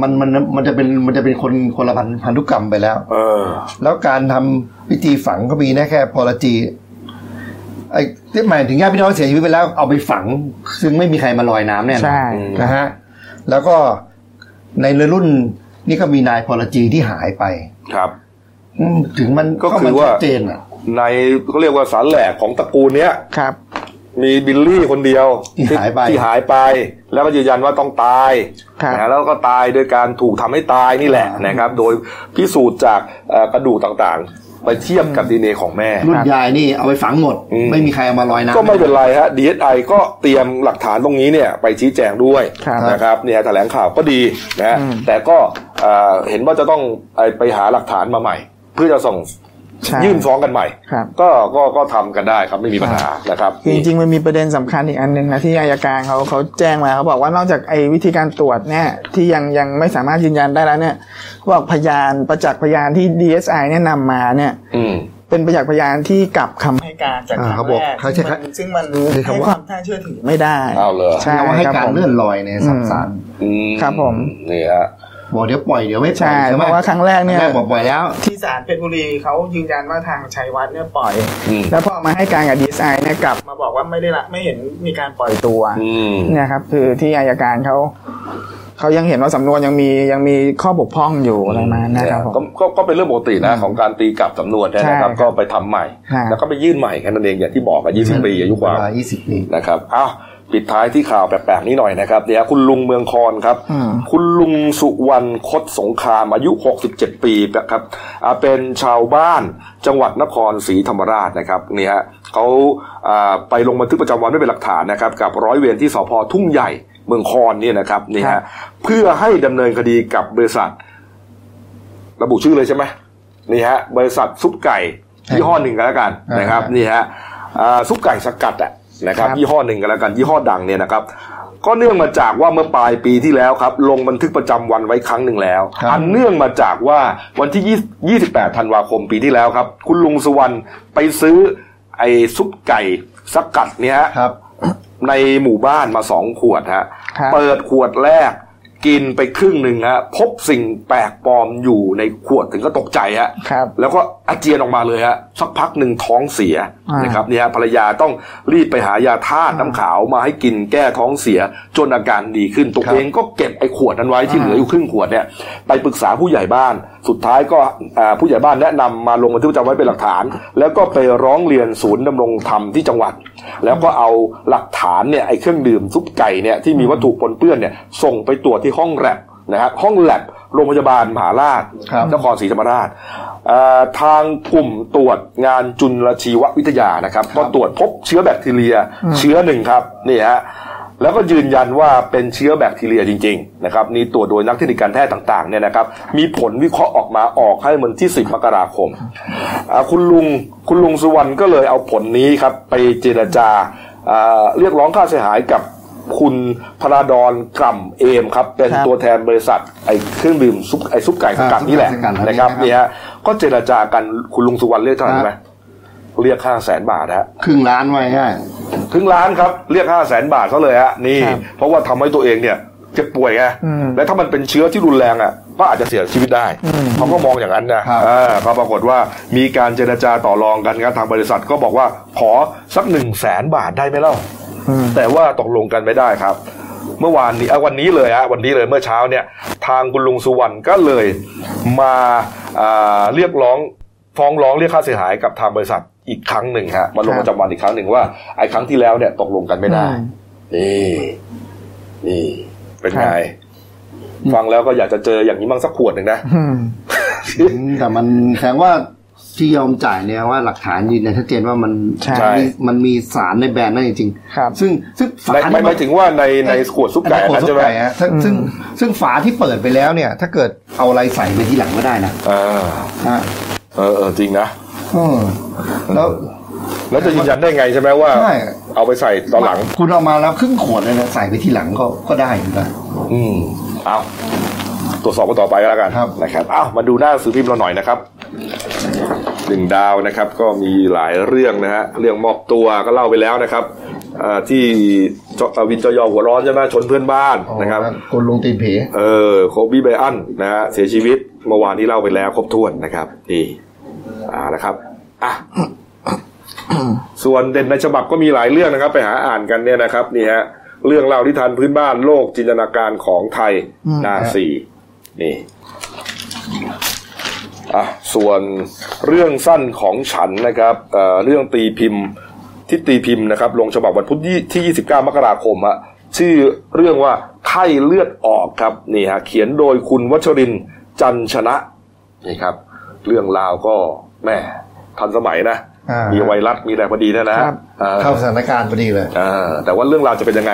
มันมันมันจะเป็นมันจะเป็นคนคนละพันพันธุกรรมไปแล้ว เออ แล้วการทำพิธีฝังก็มีแค่แค่พอลจีไอ้ที่หมายถึงญาติพี่น้องเสียชีวิตไปแล้วเอาไปฝัง ซึ่งไม่มีใครมาลอยน้ำแน่นอนใช่นะฮะแล้วก็ในรุ่น นี่ก็มีนายพอลจีที่หายไปครับอืมถึงมันก็คือมันว่าชัดเจนอะในเขาเรียกว่าสารแหลกของตระกูลเนี้ยครับ มีบิลลี่คนเดียวที่หายไปที่หายไป แล้วก็ยืนยันว่าต้องตายครับนะแล้วก็ตายโดยการถูกทำให้ตายนี่แหละนะครับ โดยพิสูจน์จากเอ่อกระดูกต่างๆ ไปเทียบกับดีเนของแม่ รุ่นยายนี่เอาไปฝังหมดอืมไม่มีใครเอามาลอยน้ำก็ไม่เป็นไรฮะ DSI ก็เตรียมหลักฐานตรงนี้เนี่ยไปชี้แจงด้วยครับนะครับเนี่ยแถลงข่าวก็ดีนะฮะอืมแต่ก็เอ่อเห็นว่าจะต้องไปไปหาหลักฐานมาใหม่ เพื่อจะส่งใช่ ยื่นฟ้องกันใหม่ครับก็ก็ก็ทำกันได้ครับไม่มีปัญหานะครับคือจริงๆมันมีประเด็นสำคัญอีกอันหนึ่งนะที่อายการเขาเขาแจ้งมาเขาบอกว่านอกจากไอ้วิธีการตรวจเนี่ยที่ยังยังไม่สามารถยืนยันได้แล้วเนี่ยเขาบอกพยานประจักษ์พยานที่ DSI เนี่ยนำมาเนี่ยอืมเป็นประจักษ์พยานที่กลับคำให้การจากคอ่ารั้เขางบอกแรกเขาใช้ซึ่งมันใช้ให้คำว่าความน่าเชื่อถือไม่ได้เอาเลยใช่เอาว่าให้ครับการผมเลื่อนลอยในสัมสารอืมครับผมนี่ฮะ บอกเดี๋ยวปล่อยเดี๋ยวไม่ปล่อยใช่ใช่ไหเพมราะว่าครั้งแรกเนี่ยแรกบอกปล่อยแล้ว ที่ศาลเพชรบุรีเขายืนยันว่าทางชัยวัฒน์เนี่ยปล่อยอืมแล้วพอมาให้การกับดีไซน์เนี่ยกลับมาบอกว่าไม่ได้ละไม่เห็นมีการปล่อยตัวอืมเนี่ยครับคือที่อายการเขาเขายังเห็นว่าสำนวนยังมียังมีข้อบกพร่องอยู่อะไรมานะครับผมก็ก็ก็เป็นเรื่องปกตินะของการตีกลับสำนวนเนยนะครับใช่ครับก็ไปทำใหม่ใช่แล้วก็ไปยื่นใหม่แค่นั้นเองอย่างที่บอกกัน20ปีอายุความเวลา20ปีนะครับอ้าว ปิดท้ายที่ข่าวแปลกๆนี้หน่อยนะครับเนี่ยคุณลุงเมืองคอนครับอืมคุณลุงสุวรรณคดสงครามอายุ 67 ปีนะครับอ่าเป็นชาวบ้านจังหวัดนครศรีธรรมราชนะครับเนี่ยฮะเขาอ่าไปลงบันทึกประจำวันไว้เป็นหลักฐานนะครับ กับร้อยเวรที่สพทุ่งใหญ่เมืองคอนเนี่ยนะครับนี่ครัฮะบเพื่อให้ดำเนินคดีกับบริษัท ระบุชื่อเลยใช่ไหมนี่ฮะบริษัทซุปไก่ยี่ห้อหนึ่งกันแล้วกันนะครับอ่านี่ฮะอ่าซุปไก่สกัดอะ นะครับครับยี่ห้อหนึ่งกันแล้วกันยี่ห้อดังเนี่ยนะครับก็เนื่องมาจากว่าเมื่อปลายปีที่แล้วครับ ลงบันทึกประจำวันไว้ครั้งหนึ่งแล้วครับอันเนื่องมาจากว่าวันที่20 28 ธันวาคมปีที่แล้วครับ คุณลุงสุวรรณไปซื้อไอ้ซุปไก่สกัดเนี่ยฮะครับ ในหมู่บ้านมาสองขวดฮะครับเปิดขวดแรก กินไปครึ่งหนึ่งฮะพบสิ่งแปลกปลอมอยู่ในขวดถึงก็ตกใจฮะครับ แล้วก็อาเจียนออกมาเลยฮะสักพักหนึ่งท้องเสียอ่านนะครับเนี่ยฮะภรรยาต้องรีบไปหายาธาตุน้ำขาวมาให้กินแก้ท้องเสียจนอาการดีขึ้นตัวครับเองก็เก็บไอ้ขวดนั้นไว้ที่อ่าเหลืออยู่ครึ่งขวดเนี่ยไปปรึกษาผู้ใหญ่บ้านสุดท้ายก็อ่าผู้ใหญ่บ้านแนะนำมาลงบันทึกประจำไว้เป็นหลักฐาน แล้วก็ไปร้องเรียนศูนย์ดำรงธรรมที่จังหวัด แล้วก็เอาหลักฐานเนี่ยไอ้เครื่องดื่มซุปไก่เนี่ยที่มีวัตถุปนเปื้อนเนี่ยส่งไปตรวจที่ห้องแลบนะฮะห้องแลบโรงพยาบาลมหาราชครับนครศรีธรรมราชเอ่อทางกลุ่มตรวจงานจุลชีววิทยานะครับก็ตรวจพบเชื้อแบคทีเรีย เชื้อหนึ่งครับนี่ฮะ แล้วก็ยืนยันว่าเป็นเชื้อแบคทีเรียจริงๆนะครับนี่ตรวจโดยนักเทคนิคการแพทย์ต่างๆเนี่ยนะครับมีผลวิเคราะห์ออกมาออกให้มันที่ 10 มกราคมอ่าคุณลุงคุณลุงสุวรรณก็เลยเอาผลนี้ครับไปเจรจาอ่าเรียกร้องค่าเสียหายกับคุณพราดอนกล่ำเอมครับ เป็นครับตัวแทนบริษัทไอ้เครื่องดื่มซุปไอ้ซุปไก่สกัดนี่แหละซุปไก่สกัดนะครับอันนี้นะครับนี่ฮะก็เจรจากันคุณลุงสุวรรณเรียกเท่าไหร่รู้ไหม เรียกห้าแสนบาทฮะครึ่งล้านไว้ง่ายถึงล้านครับเรียกห้าแสนบาทเขาเลยฮะนี่ครับเพราะว่าทำให้ตัวเองเนี่ยเจ็บป่วยไงอืมและถ้ามันเป็นเชื้อที่รุนแรงอะก็อาจจะเสียชีวิตได้อืมเขาก็มองอย่างนั้นนะครับอ่าก็ปรากฏว่ามีการเจรจาต่อรองกันครับทางบริษัทก็บอกว่าขอสักหนึ่งแสนบาทได้ไหมเล่าอืมแต่ว่าตกลงกันไม่ได้ครับ เมื่อวานนี้อะวันนี้เลยฮะวันนี้เลยเมื่อเช้าเนี่ย ทางคุณลุงสุวรรณก็เลยมาอ่าเรียกร้องฟ้องร้องเรียกค่าเสียหายกับทางบริษัท อีกครั้งหนึ่งฮะมาลงครับประจำวันอีกครั้งหนึ่งว่าไอ้ครั้งที่แล้วเนี่ยตกลงกันไม่ได้อืมนี่นี่เป็นไงครับฟังแล้วก็อยากจะเจออย่างนี้มั่งสักขวดหนึ่งนะอืมแต่มันแสดงว่าที่ยอมจ่ายเนี่ยว่าหลักฐานยืนยันชัดเจนว่ามันใช่มีมันมีสารในแบรนด์นั่นจริงครับๆซึ่งซึ่งฝาในไม่หมายถึงว่าในในขวดซุปไก่อันอันนั้นนั้นขวดซุใช่ปไหมไก่ฮะซึ่งซึ่งซึ่งฝาที่เปิดไปแล้วเนี่ย ถ้าเกิดเอาอะไรใส่ไปทีหลังก็ได้นะอ่าฮะเออเออจริงนะ อืมแล้ว แล้วจะยืนยันได้ไงใช่ไหมว่า ใช่ เอาไปใส่ตอนหลัง คุณเอามาแล้วครึ่งขวดเลยนะใส่ไปทีหลังก็ก็ได้เหมือนกัน อืมเอาตรวจสอบกันต่อไปก็แล้วกันครับ นะครับเอามาดูหน้าหนังสือพิมพ์เราหน่อยนะครับหนึ่งดาวนะครับ ก็มีหลายเรื่องนะฮะเรื่องมอบตัวก็เล่าไปแล้วนะครับอ่าที่จเอ่อวินจอยอหัวร้อนใช่ไหมชนเพื่อนบ้านนะครับคุณลุงตีนผี เออโคบีไบอันนะฮะเสียชีวิตเมื่อวานที่เล่าไปแล้วครบถ้วนนะครับนี่ อ่านะครับอะส่วนเด่นในฉบับก็มีหลายเรื่องนะครับ ไปหาอ่านกันเนี่ยนะครับนี่ฮะเรื่องเล่าที่ทันพื้นบ้านโลกจินตนาการของไทยอืมหน้าสี่นี่อะส่วนเรื่องสั้นของฉันนะครับเอ่อเรื่องตีพิมพ์ที่ตีพิมพ์นะครับ ลงฉบับวันพุธที่ 29 มกราคมฮะชื่อเรื่องว่าไข้เลือดออกครับนี่ฮะเขียนโดยคุณวัชรินทร์จันชนะนี่ครับ เรื่องราวก็ แม่ทันสมัยนะอ่ามีไวรัสมีอะไรพอดีเนะนะครับอ่าเข้าสถานการณ์พอดีเลยอ่าแต่ว่าเรื่องราวจะเป็นยังไง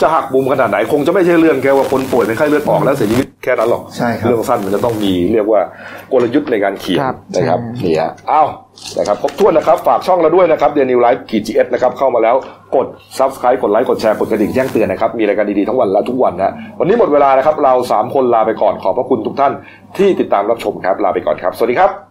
จะหักมุมขนาดไหนคงจะไม่ใช่เรื่องแค่ว่าคนป่วยเป็นไข้เลือดออกแล้วเสียชีวิตแค่นั้นหรอกใช่ครับเรื่องสั้นมันจะต้องมีเรียกว่ากลยุทธ์ในการเขียนครับนะครับใช่นี่ฮะอ้าวนะครับครบถ้วนนะครับ ฝากช่องเราด้วยนะครับเดลินิวส์ไลฟ์ขีดจีเอสนะครับเข้ามาแล้วกด subscribe กดไลค์กดแชร์กดกระดิ่งแจ้งเตือนนะครับมีรายการดีๆทั้งวันและทุกวันนะวันนี้หมดเวลานะครับเราสามคนลาไปก่อนขอบพระคุณทุกท่านที่ติดตามรับชมครับลาไปก่อนครับ สวัสดีครับ